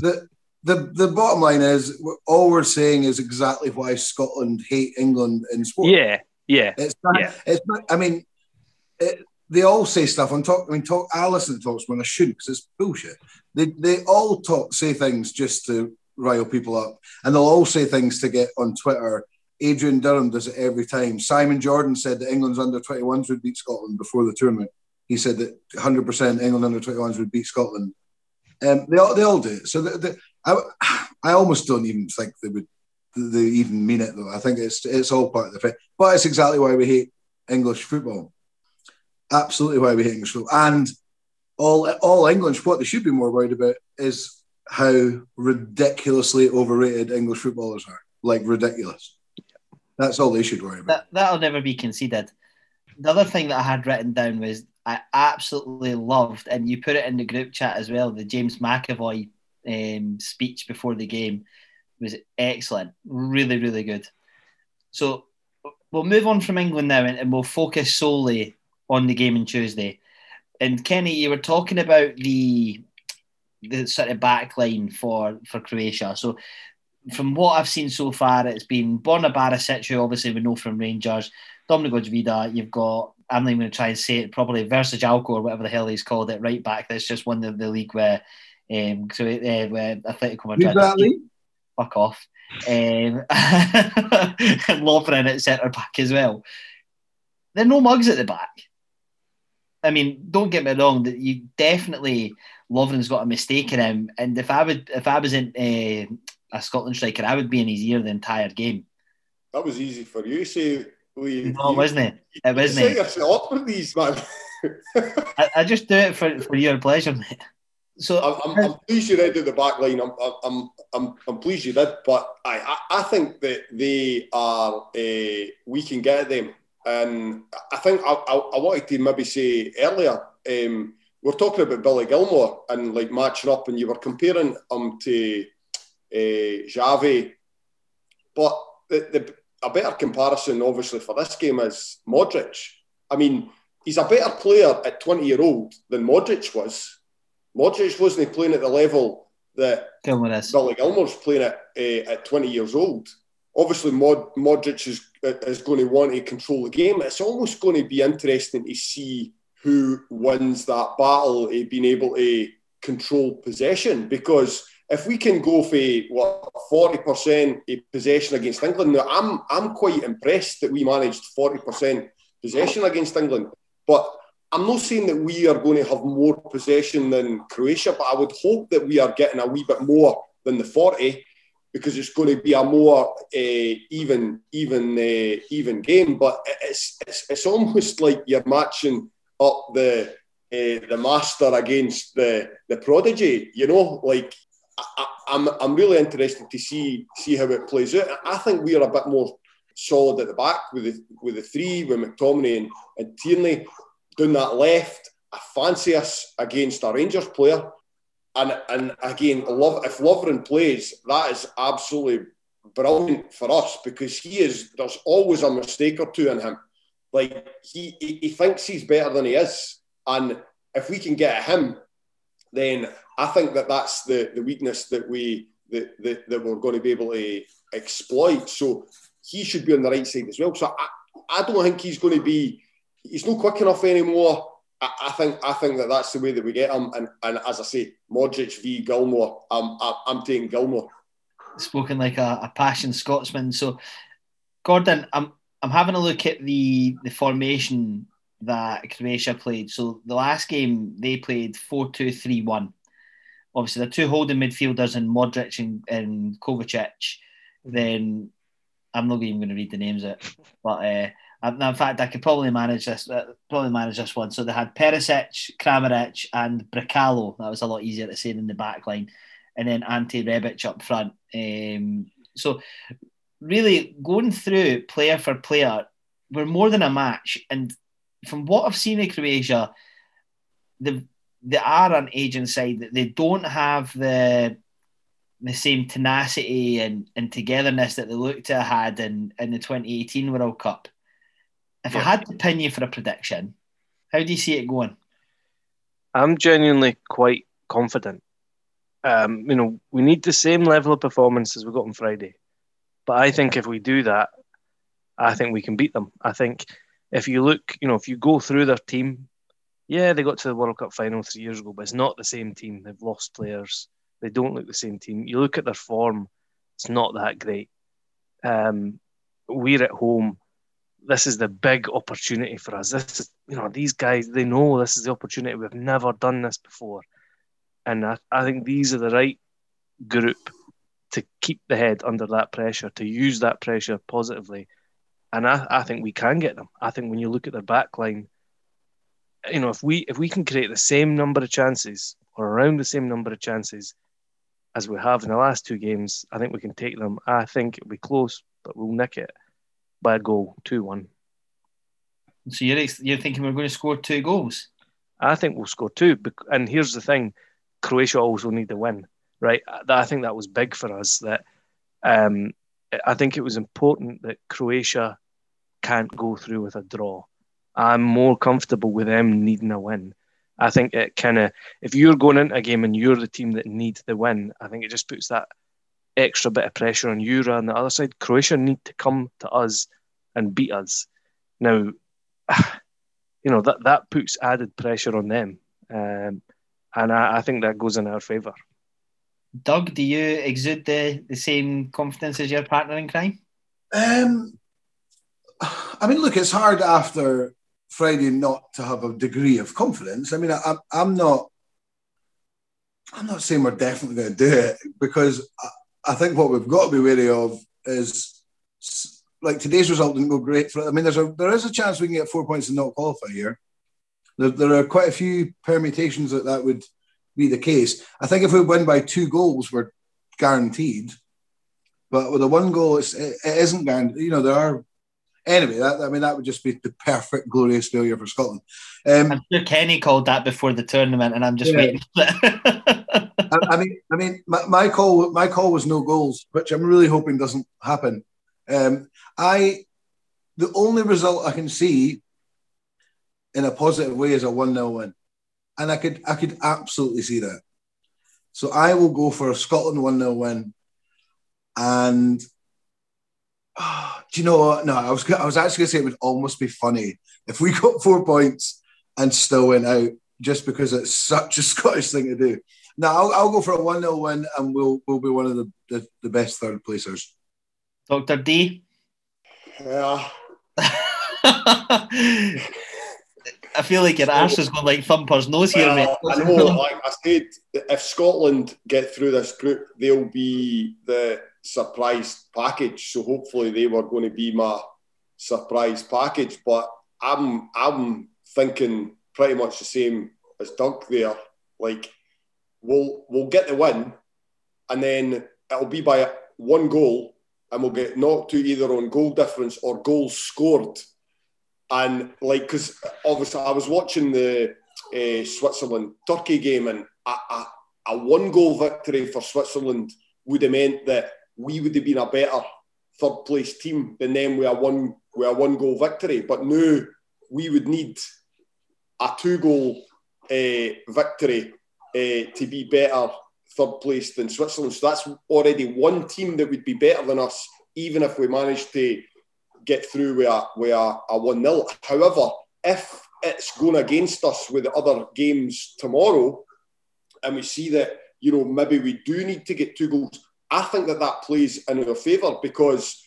the, the the bottom line is all we're saying is exactly why Scotland hate England in sport. Yeah, yeah. It's not, yeah. it's not I mean it, they all say stuff. I'm talking. I mean, talk. I listen to talks when I shouldn't because it's bullshit. They they all talk say things just to rile people up, and they'll all say things to get on Twitter. Adrian Durham does it every time. Simon Jordan said that England's under 21s would beat Scotland before the tournament he said that 100% England under 21s would beat Scotland. Um, they all they all do. It. So the, the, I, I almost don't even think they would they even mean it though. I think it's it's all part of the thing. But it's exactly why we hate English football. Absolutely why we hate English football. And all all English, what they should be more worried about is how ridiculously overrated English footballers are. Like ridiculous. That's all they should worry about. That, that'll never be conceded. The other thing that I had written down was I absolutely loved, and you put it in the group chat as well. The James McAvoy um, speech before the game was excellent, really, really good. So we'll move on from England now, and, and we'll focus solely on the game on Tuesday. And Kenny, you were talking about the the sort of backline for for Croatia. So from what I've seen so far, it's been Borna Barisic, who obviously we know from Rangers, Dominic Vida, you've got I'm not even going to try and say it properly. Versajalco or whatever the hell he's called it, right back. That's just won the, the league where um, so uh, where Atletico Madrid. Exactly. Fuck off. Um, and Lovren at centre back as well. There are no mugs at the back. I mean, don't get me wrong. That you definitely Lovren's got a mistake in him. And if I would, if I was in uh, a Scotland striker, I would be in his ear the entire game. That was easy for you. See, we, no, wasn't it? It wasn't. You yourself with these, man. I, I, just do it for, for your pleasure, mate. So I'm, I'm, I'm pleased you at the back line. I'm, I'm, I'm, I'm pleased you did, but I, I, I think that they are. Uh, we can get them, and I think I, I, I wanted to maybe say earlier. Um, we're talking about Billy Gilmour and like matching up, and you were comparing him to uh, Xavi, but the, the a better comparison, obviously, for this game is Modric. I mean, he's a better player at 20 year old than Modric was. Modric wasn't playing at the level that Gilmour is. Billy Gilmour's playing at, uh, at 20 years old. Obviously, Mod, Modric is, is going to want to control the game. It's almost going to be interesting to see who wins that battle of being able to control possession because if we can go for what forty percent possession against England, now I'm I'm quite impressed that we managed forty percent possession against England. But I'm not saying that we are going to have more possession than Croatia, but I would hope that we are getting a wee bit more than the forty because it's going to be a more uh, even even uh, even game. But it's, it's it's almost like you're matching up the uh, the master against the the prodigy. You know, like I, am I'm, I'm really interested to see see how it plays out. I think we are a bit more solid at the back with the with the three with McTominay and, and Tierney doing that left. I fancy us against a Rangers player, and and again, love if Lovren plays, that is absolutely brilliant for us because he is. There's always a mistake or two in him. Like he he, thinks he's better than he is, and if we can get him, then I think that that's the, the weakness that we that, that, that we're going to be able to exploit. So he should be on the right side as well. So I, I don't think he's going to be he's not quick enough anymore. I, I, think I think that that's the way that we get him. And, and as I say, Modric v Gilmour, I'm I'm taking Gilmour. Spoken like a, a passion Scotsman. So Gordon, I'm I'm having a look at the the formation that Croatia played. So the last game they played 4 2 3 1. Obviously, the two holding midfielders and Modric and, and Kovacic. Then I'm not even going to read the names out, but uh, in fact, I could probably manage this. Uh, probably manage this one. So they had Perisic, Kramaric, and Brekalo. That was a lot easier to say than the back line, and then Ante Rebic up front. Um, so really going through player for player, we're more than a match, and from what I've seen in Croatia, they they are an agent side that they don't have the the same tenacity and, and togetherness that they looked to have had in, in the 2018 World Cup. If yeah. I had to pin you for a prediction, how do you see it going? I'm genuinely quite confident. Um, you know, we need the same level of performance as we got on Friday. But I think if we do that, I think we can beat them. I think if you look, you know, if you go through their team, yeah, they got to the World Cup final three years ago, but it's not the same team. They've lost players. They don't look the same team. You look at their form; it's not that great. Um, we're at home. This is the big opportunity for us. This is, you know, these guys. They know this is the opportunity. We've never done this before, and I, I think these are the right group to keep the head under that pressure, to use that pressure positively and I, I think we can get them. I think when you look at their back line, you know, if we if we can create the same number of chances or around the same number of chances as we have in the last two games, I think we can take them. I think it'll be close, but we'll nick it by a goal, two one. So you're you're thinking we're going to score two goals? I think we'll score two. And here's the thing: Croatia also need to win, right? I think that was big for us. That um, I think it was important that Croatia can't go through with a draw. I'm more comfortable with them needing a win. I think it kind of, if you're going into a game and you're the team that needs the win, I think it just puts that extra bit of pressure on you. On the other side, Croatia need to come to us and beat us. Now, you know that that puts added pressure on them, um, and I, I think that goes in our favour. Doug, do you exude the, the same confidence as your partner in crime? Um, I mean, look, it's hard after Friday not to have a degree of confidence. I mean, I, I'm not. I'm not saying we're definitely going to do it because I, think what we've got to be wary of is like today's result didn't go great for. I mean, there's a there is a chance we can get four points and not qualify here. There, there are quite a few permutations that that would be the case. I think if we win by two goals, we're guaranteed. But with a one goal, it's, it, it isn't guaranteed. You know, there are. Anyway, that, I mean, that would just be the perfect, glorious failure for Scotland. Um, I'm sure Kenny called that before the tournament, and I'm just yeah. waiting. I, I, mean, I mean, my, my, call, my call was no goals, which I'm really hoping doesn't happen. Um, I the only result I can see in a positive way is a one 0 win, and I could I could absolutely see that. So I will go for a Scotland one 0 win, and oh, do you know what? No, I was I was actually going to say it would almost be funny if we got four points and still went out, just because it's such a Scottish thing to do. No, I'll, I'll go for a one 0 win, and we'll we'll be one of the, the, the best third placers. Doctor D. Yeah. I feel like your ass is going like Thumper's nose here, mate. I know, like I said, if Scotland get through this group, they'll be the surprise package. So hopefully they were going to be my surprise package. But I'm I'm thinking pretty much the same as Doug there. Like we'll we'll get the win, and then it'll be by one goal, and we'll get knocked to either on goal difference or goals scored. And like, because obviously I was watching the uh, Switzerland Turkey game, and a, a, a one goal victory for Switzerland would have meant that we would have been a better third place team than them with a one with a one goal victory. But now we would need a two goal uh, victory uh, to be better third place than Switzerland. So that's already one team that would be better than us, even if we managed to get through with a, with a, a 1 0. However, if it's going against us with the other games tomorrow, and we see that, you know, maybe we do need to get two goals, I think that that plays in our favour because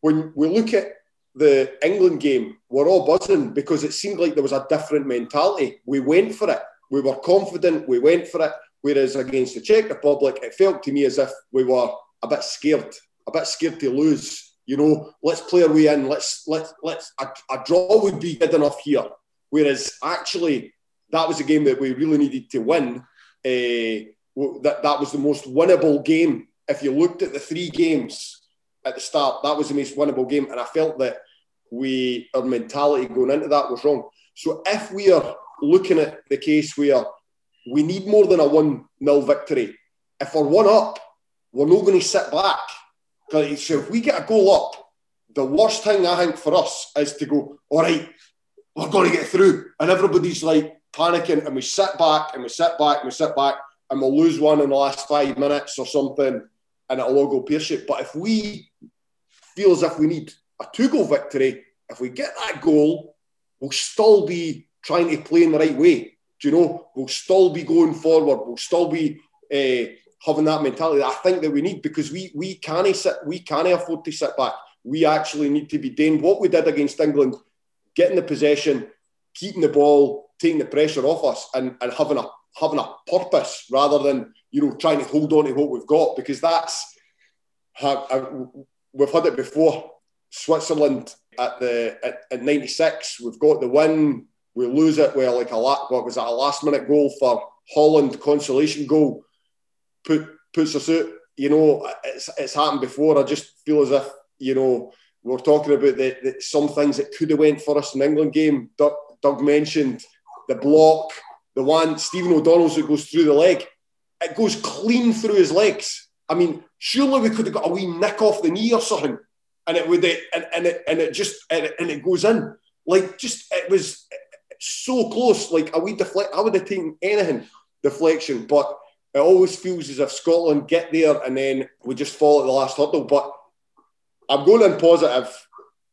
when we look at the England game, we're all buzzing because it seemed like there was a different mentality. We went for it. We were confident. We went for it. Whereas against the Czech Republic, it felt to me as if we were a bit scared, a bit scared to lose. You know, let's play our way in. Let's let's let's a, a draw would be good enough here. Whereas actually, that was a game that we really needed to win. Uh, that that was the most winnable game. If you looked at the three games at the start, that was the most winnable game, and I felt that we our mentality going into that was wrong. So if we are looking at the case where we need more than a one 0 victory, if we're one up, we're not going to sit back so if we get a goal up, the worst thing I think for us is to go, all right, we're going to get through. And everybody's like panicking, and we sit back and we sit back and we sit back, and we'll lose one in the last five minutes or something, and it'll all go pear shaped. But if we feel as if we need a two goal victory, if we get that goal, we'll still be trying to play in the right way. Do you know? We'll still be going forward. We'll still be. Uh, having that mentality that I think that we need because we we can't sit we can't afford to sit back. We actually need to be doing what we did against England, getting the possession, keeping the ball, taking the pressure off us, and, and having a having a purpose rather than you know trying to hold on to what we've got because that's we've had it before. Switzerland at the at, at 96, we've got the win. We lose it with like a lot. What was that? A last minute goal for Holland consolation goal put puts us out. You know, it's, it's happened before. I just feel as if you know we're talking about the, the, some things that could have went for us in England game. Doug, Doug mentioned the block, the one Stephen O'Donnell's that goes through the leg. It goes clean through his legs. I mean, surely we could have got a wee nick off the knee or something, and it would and, and it and it just and it, and it goes in like just it was so close. Like a wee deflect, I would have taken anything deflection, but it always feels as if Scotland get there and then we just fall at the last hurdle. But I'm going in positive.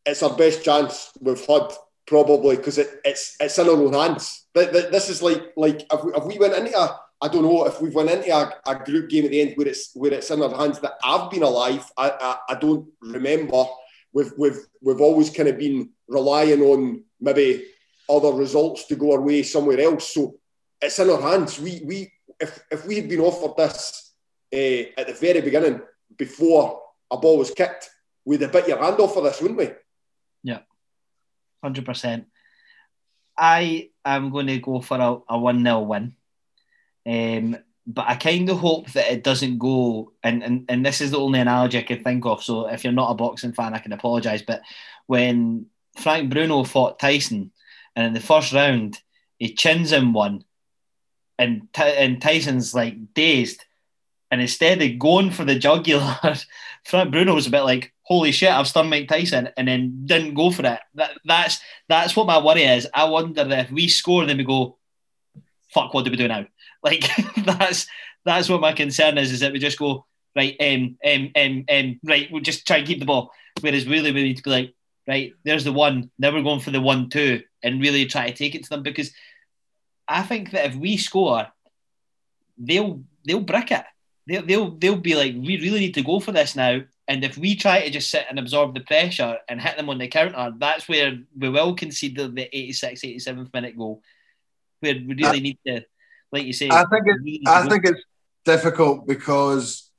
It's our best chance we've had probably because it, it's it's in our own hands. This is like like if we, if we went into a I don't know if we've went into a, a, group game at the end where it's where it's in our hands that I've been alive. I, I, I don't remember. We've we've we've always kind of been relying on maybe other results to go our way somewhere else. So it's in our hands. We we if if we had been offered this uh, at the very beginning before a ball was kicked, we'd have bit your hand off for this, wouldn't we? Yeah, hundred percent. I am going to go for a, a one 0 win, um, but I kind of hope that it doesn't go. And, and and this is the only analogy I can think of. So if you're not a boxing fan, I can apologise. But when Frank Bruno fought Tyson, and in the first round he chins him one and and Tyson's like dazed, and instead of going for the jugular, Frank Bruno was a bit like, holy shit, I've stunned Mike Tyson, and then didn't go for it. That, that's that's what my worry is. I wonder if we score, then we go, fuck, what do we do now? Like that's that's what my concern is. Is that we just go right, um, um, um, um, right, we'll just try and keep the ball. Whereas really we need to be like, right, there's the one. Now we're going for the one two, and really try to take it to them because I think that if we score, they'll they'll brick it. They'll they'll they'll be like, we really need to go for this now. And if we try to just sit and absorb the pressure and hit them on the counter, that's where we will concede the, the 86, 87th minute goal, where we really I, need to, like you say. I think it, I think it's difficult because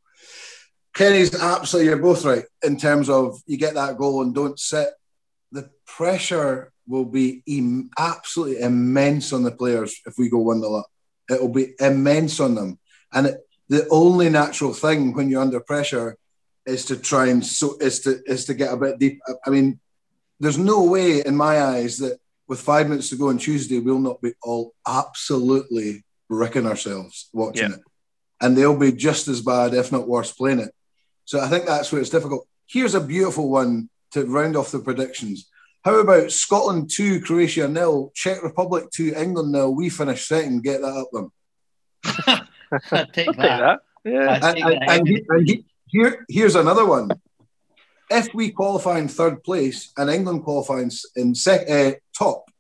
Kenny's absolutely. You're both right in terms of you get that goal and don't sit. The pressure will be absolutely immense on the players if we go one nil up. It will be immense on them, and it, the only natural thing when you're under pressure is to try and so is to is to get a bit deep. I mean, there's no way in my eyes that with five minutes to go on Tuesday we'll not be all absolutely wrecking ourselves watching yeah. it, and they'll be just as bad, if not worse, playing it. So I think that's where it's difficult. Here's a beautiful one to round off the predictions. How about Scotland 2, Croatia nil, Czech Republic 2, England nil? We finish second. Get that up them. take that. Yeah. And, and, and, and he, here, here's another one. If we qualify in third place and England qualifies in sec, uh, top,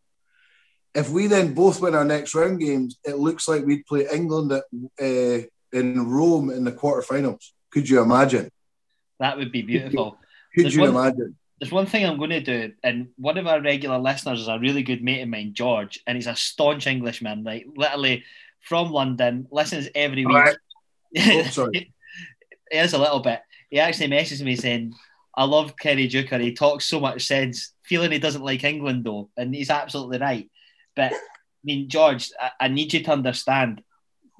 if we then both win our next round games, it looks like we'd play England at, uh, in Rome in the quarterfinals. Could you imagine? That would be beautiful. Could there's you one, imagine? There's one thing I'm going to do, and one of our regular listeners is a really good mate of mine, George, and he's a staunch Englishman, like literally from London, listens every week. Right. Oh, sorry. is a little bit. He actually messaged me saying, I love Kenny Deuchar. He talks so much sense, feeling he doesn't like England though. And he's absolutely right. But I mean, George, I, I need you to understand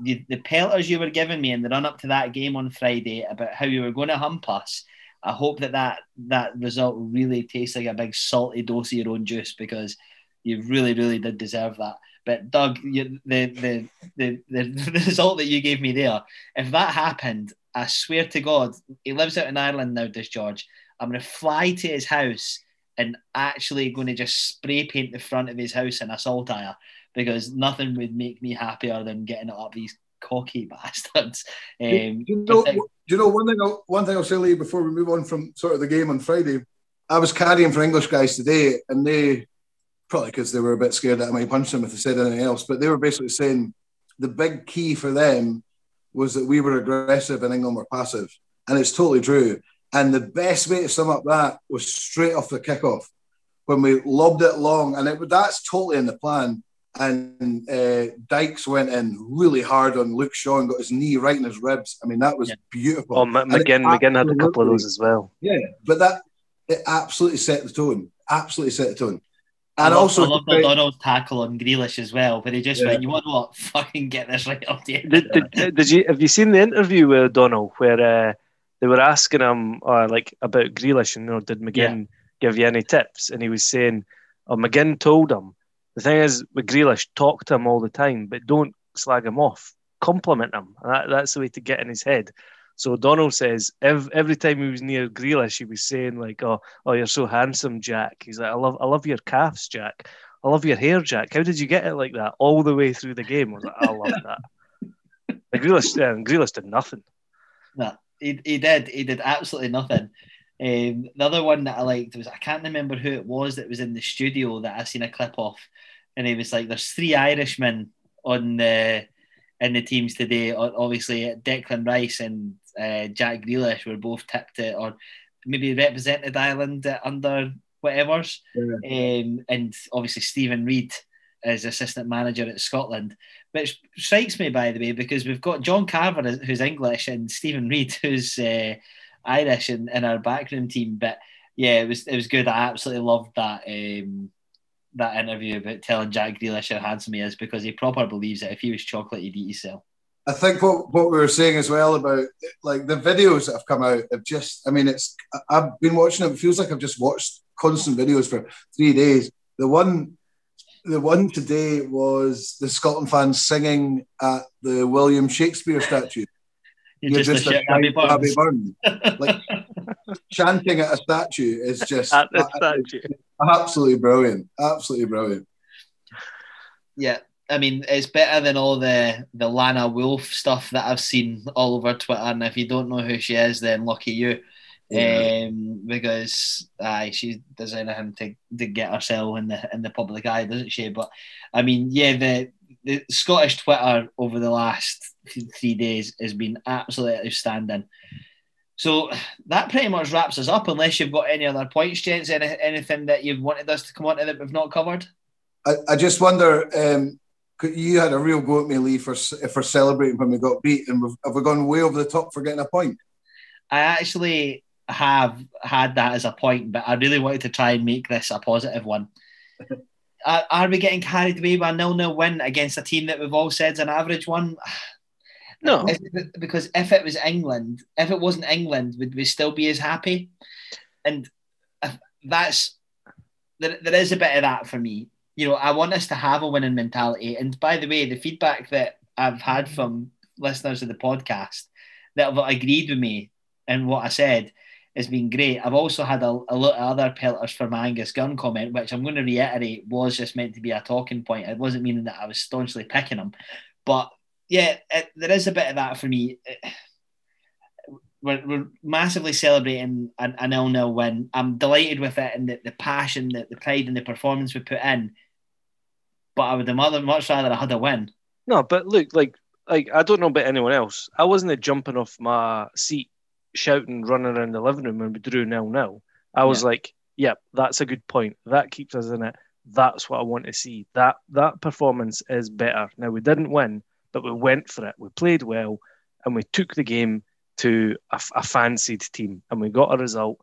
the, the pelters you were giving me in the run up to that game on Friday about how you were going to hump us. I hope that that, that result really tastes like a big salty dose of your own juice because you really, really did deserve that. But Doug, you, the, the, the, the, the result that you gave me there, if that happened, I swear to God, he lives out in Ireland now, does George. I'm going to fly to his house and actually going to just spray paint the front of his house in a saltire because nothing would make me happier than getting it up these cocky bastards. Um, do, you know, do you know one thing? I'll, one thing I'll say Lee before we move on from sort of the game on Friday. I was carrying for English guys today, and they probably because they were a bit scared that I might punch them if they said anything else, but they were basically saying the big key for them was that we were aggressive and England were passive, and it's totally true. And the best way to sum up that was straight off the kickoff when we lobbed it long, and it, that's totally in the plan and uh, Dykes went in really hard on Luke Shaw and got his knee right in his ribs. I mean, that was yeah. beautiful. Oh, McGinn, McGinn had a couple of those as well. Yeah, but that it absolutely set the tone. Absolutely set the tone. And I love, also, I love O'Donnell's tackle on Grealish as well, but he just yeah. went, "You want what? Fucking get this right up the did, did, did, you have you seen the interview with O'Donnell where uh, they were asking him uh, like about Grealish and you know, did McGinn yeah. give you any tips? And he was saying, "Oh, McGinn told him." The thing is, with Grealish, talk to him all the time, but don't slag him off. Compliment him. That, that's the way to get in his head. So Donald says every, every time he was near Grealish, he was saying like, "Oh, oh, you're so handsome, Jack." He's like, "I love, I love your calves, Jack. I love your hair, Jack. How did you get it like that all the way through the game?" I was like, "I love that." like Grealish, yeah, Grealish did nothing. No, he, he did. He did absolutely nothing. Um, the other one that I liked was I can't remember who it was that was in the studio that I seen a clip of, and he was like, "There's three Irishmen on the in the teams today. Obviously, Declan Rice and uh, Jack Grealish were both tipped it, or maybe represented Ireland under whatever's, yeah. um, and obviously Steven Reid as assistant manager at Scotland, which strikes me by the way because we've got John Carver who's English and Steven Reid who's uh, Irish in, in our backroom team. But yeah, it was it was good. I absolutely loved that um, that interview about telling Jack Grealish how handsome he is because he proper believes that if he was chocolate, he'd eat himself. I think what, what we were saying as well about like the videos that have come out have just I mean it's I've been watching them. It feels like I've just watched constant videos for three days. The one the one today was the Scotland fans singing at the William Shakespeare statue. You're, You're just, just, a, a Burns. Burns. Like, chanting at a statue is just At the statue. absolutely brilliant. Absolutely brilliant. Yeah, I mean, it's better than all the the Lana Wolf stuff that I've seen all over Twitter. And if you don't know who she is, then lucky you. Yeah. Um, because aye, she does anything to, to get herself in the in the public eye, doesn't she? But I mean, yeah, the the Scottish Twitter over the last th- three days has been absolutely outstanding. So that pretty much wraps us up. Unless you've got any other points, gents, any, anything that you've wanted us to come on to that we've not covered. I, I just wonder. Um, could- you had a real go at me, Lee, for for celebrating when we got beat, and we've, have we gone way over the top for getting a point? I actually have had that as a point, but I really wanted to try and make this a positive one. are, are we getting carried away by a nil-nil win against a team that we've all said is an average one? No, If- because if it was England, if it wasn't England, would we still be as happy? And uh, that's there, there is a bit of that for me. You know, I want us to have a winning mentality. And by the way, the feedback that I've had mm-hmm. from listeners of the podcast that have agreed with me and what I said has been great. I've also had a, a lot of other pelters for my Angus Gunn comment, which I'm going to reiterate was just meant to be a talking point. It wasn't meaning that I was staunchly picking him, but yeah, it, there is a bit of that for me. We're, we're massively celebrating an, a nil nil win. I'm delighted with it and the, the passion, the, the pride, and the performance we put in. But I would have much- rather I had a win. no, but look, like, like I don't know about anyone else. I wasn't jumping off my seat, shouting, running around the living room when we drew nil nil. I was like, "Yep, that's a good point. That keeps us in it. That's what I want to see. That that performance is better. Now we didn't win, but we went for it. We played well, and we took the game to a, a fancied team, and we got a result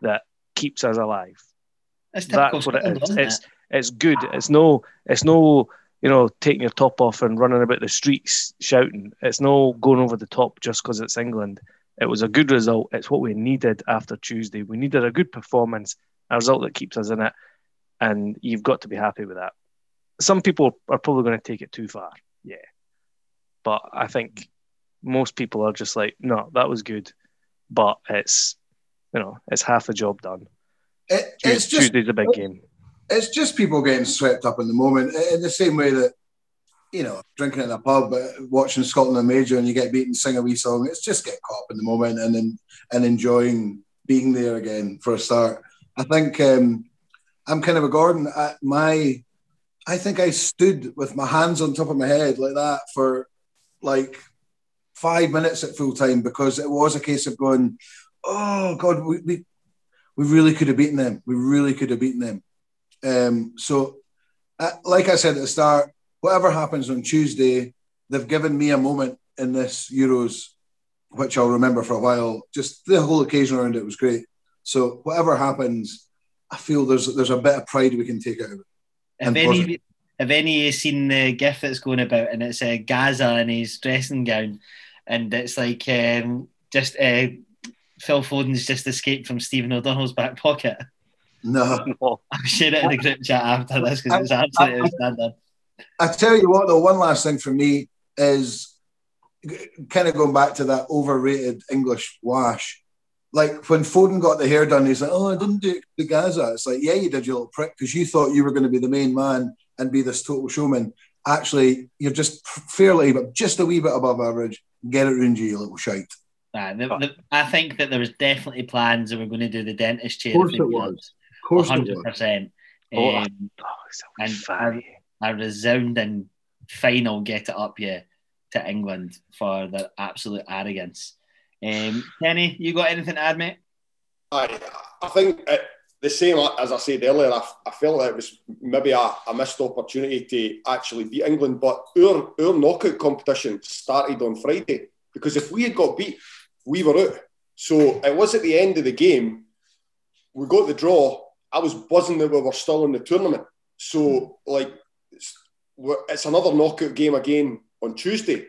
that keeps us alive. That's That's what it is. It's it's good. It's no it's no you know taking your top off and running about the streets shouting. It's no going over the top just because it's England. It was a good result. It's what we needed after Tuesday. We needed a good performance, a result that keeps us in it, and you've got to be happy with that. Some people are probably going to take it too far, yeah, but I think most people are just like, no, that was good, but it's you know it's half the job done. It, it's Tues- just Tuesday's a big game. It's just people getting swept up in the moment in the same way that you know drinking in a pub watching Scotland and Major and you get beaten sing a wee song it's just get caught up in the moment and then and enjoying being there again for a start. I think um, I'm kind of a Gordon. I, my I think I stood with my hands on top of my head like that for like five minutes at full time because it was a case of going oh god we, we we really could have beaten them. We really could have beaten them um, so, uh, like I said at the start, whatever happens on Tuesday, they've given me a moment in this Euros, which I'll remember for a while. Just the whole occasion around it was great. So, whatever happens, I feel there's there's a bit of pride we can take out of it. Have any, have any seen the gif that's going about and it's uh, Gazza in his dressing gown and it's like um, just uh, Phil Foden's just escaped from Stephen O'Donnell's back pocket. No, No. I'll share it in the group chat after this because it's absolutely outstanding. I tell you what, though, one last thing for me is kind of going back to that overrated English wash. Like when Foden got the hair done, he's like, "Oh, I didn't do it to Gazza." It's like, "Yeah, you did, you little prick," because you thought you were going to be the main man and be this total showman. Actually, you're just fairly, but just a wee bit above average. Get it round you, you little shite. Nah, the, the, I think that there was definitely plans that we're going to do the dentist chair. Of course it was. Us. Of course, it hundred was. percent. Oh, Um, Oh, it's a And- fatty. a resounding final get it up yeah to England for their absolute arrogance. Um, Kenny, you got anything to add, mate? I, I think it, the same as I said earlier. I, I felt that it was maybe a, a missed opportunity to actually beat England, but our our knockout competition started on Friday because if we had got beat, we were out. So it was at the end of the game. We got the draw. I was buzzing that we were still in the tournament. So like, it's, another knockout game again on Tuesday.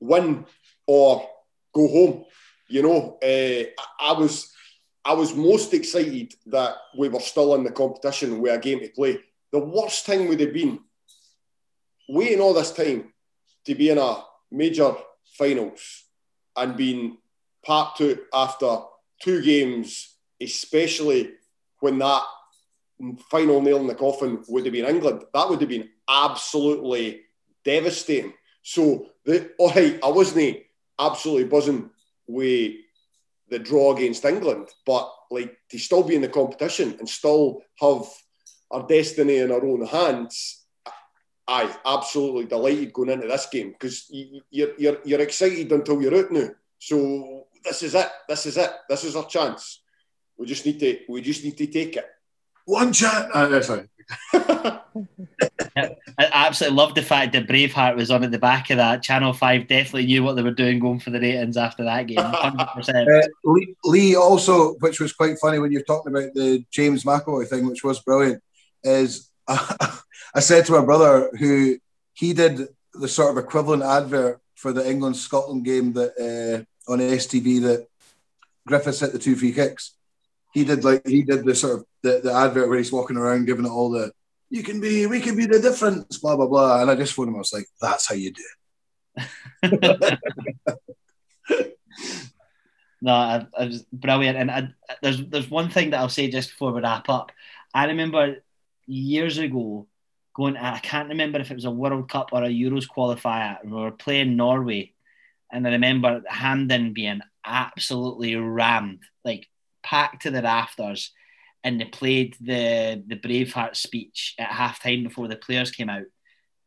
Win or go home. You know, uh, I, I was. I was most excited that we were still in the competition with a game to play. The worst thing would have been waiting all this time to be in a major finals and being part two after two games, especially when that final nail in the coffin would have been England. That would have been absolutely devastating. So the hey, I wasn't absolutely buzzing with the draw against England, but like to still be in the competition and still have our destiny in our own hands. I absolutely delighted going into this game because you, you're, you're you're excited until you're out now. So this is it. This is it. This is our chance. We just need to we just need to take it. One chance. Uh, sorry. I absolutely loved the fact that Braveheart was on at the back of that. Channel 5 definitely knew what they were doing going for the ratings after that game. 100%. Uh, Lee, Lee also, which was quite funny when you're talking about the James McAvoy thing, which was brilliant, is I said to my brother who he did the sort of equivalent advert for the England Scotland game that uh, on STV that Griffiths hit the two free kicks. He did like he did the sort of the, the advert where he's walking around giving it all the you can be we can be the difference blah blah blah and I just phoned him I was like that's how you do it. no, I, I was brilliant. And I, there's there's one thing that I'll say just before we wrap up. I remember years ago going. I can't remember if it was a World Cup or a Euros qualifier. We were playing Norway, and I remember Hampden being absolutely rammed, like packed to the rafters, and they played the the Braveheart speech at halftime before the players came out.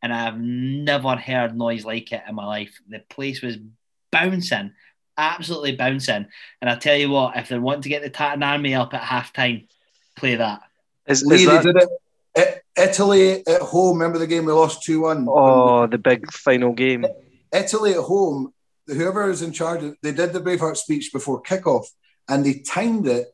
And I've never heard noise like it in my life. The place was bouncing, absolutely bouncing. And I tell you what, if they want to get the Tartan Army up at halftime, play that. Is, is Lee, that, did it. I- Italy at home. Remember the game we lost two one. oh, the big final game. Italy at home. Whoever was in charge, they did the Braveheart speech before kickoff, and they timed it.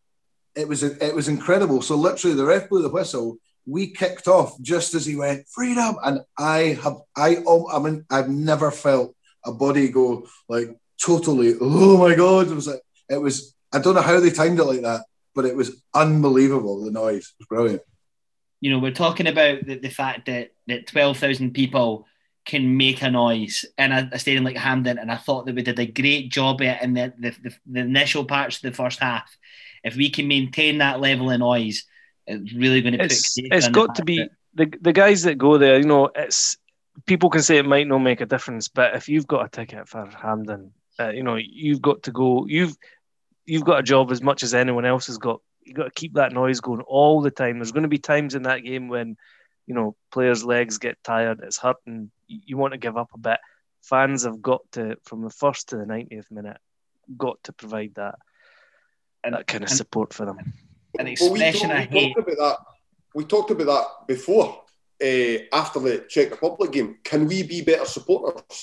It was it was incredible. So literally, the ref blew the whistle. We kicked off just as he went freedom, and I have I um, I mean I've never felt a body go like totally. Oh my god! It was like it was. I don't know how they timed it like that, but it was unbelievable. The noise it was brilliant. You know, we're talking about the, the fact that, that 12,000 people can make a noise in a, a stadium like Hampden, and I thought that we did a great job at it in the, the, the, the initial parts of the first half. If we can maintain that level of noise, it's really going to put. It's, it's got to be the the guys that go there. You know, it's people can say it might not make a difference, but if you've got a ticket for Hampden, uh, you know you've got to go. You've you've got a job as much as anyone else has got. You've got to keep that noise going all the time. There's going to be times in that game when you know players' legs get tired, it's hurting. You you want to give up a bit. Fans have got to, from the first to the 90th minute, got to provide that And- that kind of and- support for them. An Well, we, expression talked, I we hate. talked about that. We talked about that before. Uh, after the Czech Republic game, can we be better supporters?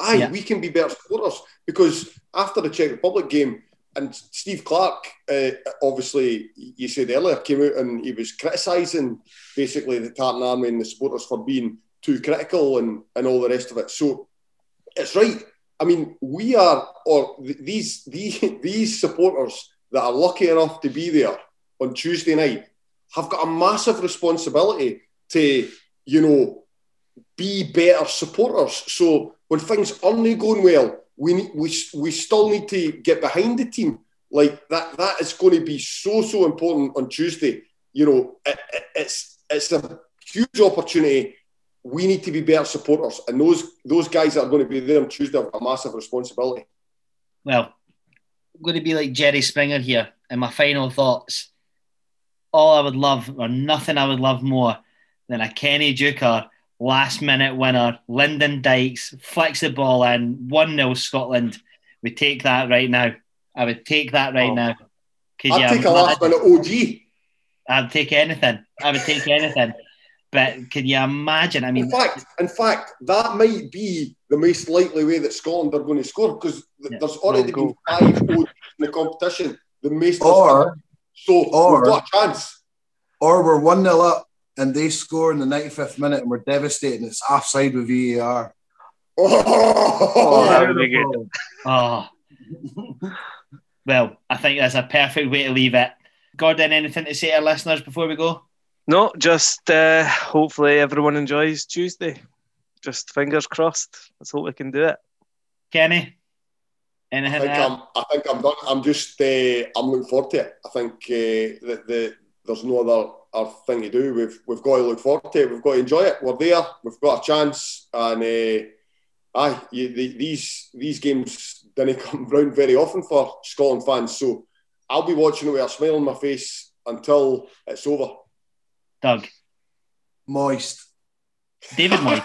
Aye, Yeah. we can be better supporters because after the Czech Republic game, and Steve Clarke, uh, obviously, you said earlier, came out and he was criticising basically the Tartan Army and the supporters for being too critical and, and all the rest of it. So it's right. I mean, we are, or th- these, these, these supporters that are lucky enough to be there on Tuesday night have got a massive responsibility to, you know, be better supporters. So when things aren't going well, we we we still need to get behind the team. Like that that is going to be so so important on Tuesday. You know, it, it- it's it's a huge opportunity. We need to be better supporters, and those those guys that are going to be there on Tuesday have a massive responsibility. Well, I'm going to be like Jerry Springer here. And my final thoughts. All I would love, or nothing I would love more than a Kenny Deuchar last minute winner. Lyndon Dykes flicks the ball in, 1 0 Scotland. We take that right now. I would take that right Oh. now. 'Cause, I'd yeah, take a last minute OG. I'd take anything. I would take anything. But can you imagine? I mean, In fact, in fact, that might be the most likely way that Scotland are going to score because th- Yeah. there's already been five goals in the competition. The most Or so or- we've got a chance. or we're one 0 up and they score in the ninety fifth minute and we're devastated. and It's offside with VAR. Oh, that would be good. oh. well, I think that's a perfect way to leave it. Gordon, anything to say to our listeners before we go? No, just uh, hopefully everyone enjoys Tuesday. Just fingers crossed. Let's hope we can do it. Kenny? Anything I think I'm. I think I'm done. I'm just. Uh, I'm looking forward to it. I think uh, the, the there's no other, other thing to do. We've we've got to look forward to it. We've got to enjoy it. We're there. We've got a chance, and uh, aye, you, the, these these games didn't come round very often for Scotland fans. So I'll be watching it with a smile on my face until it's over. Doug, Moist. David Moist,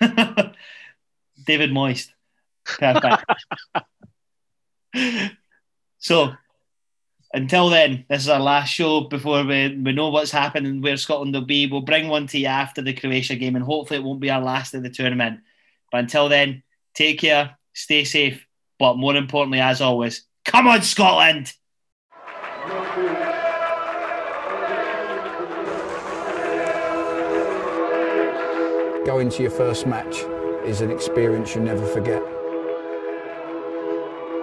David Moist, perfect. so until then, this is our last show before we, we know what's happening, where Scotland will be. We'll bring one to you after the Croatia game, and hopefully it won't be our last of the tournament. But until then, take care, stay safe, but more importantly, as always, come on, Scotland! Going to your first match is an experience you never forget.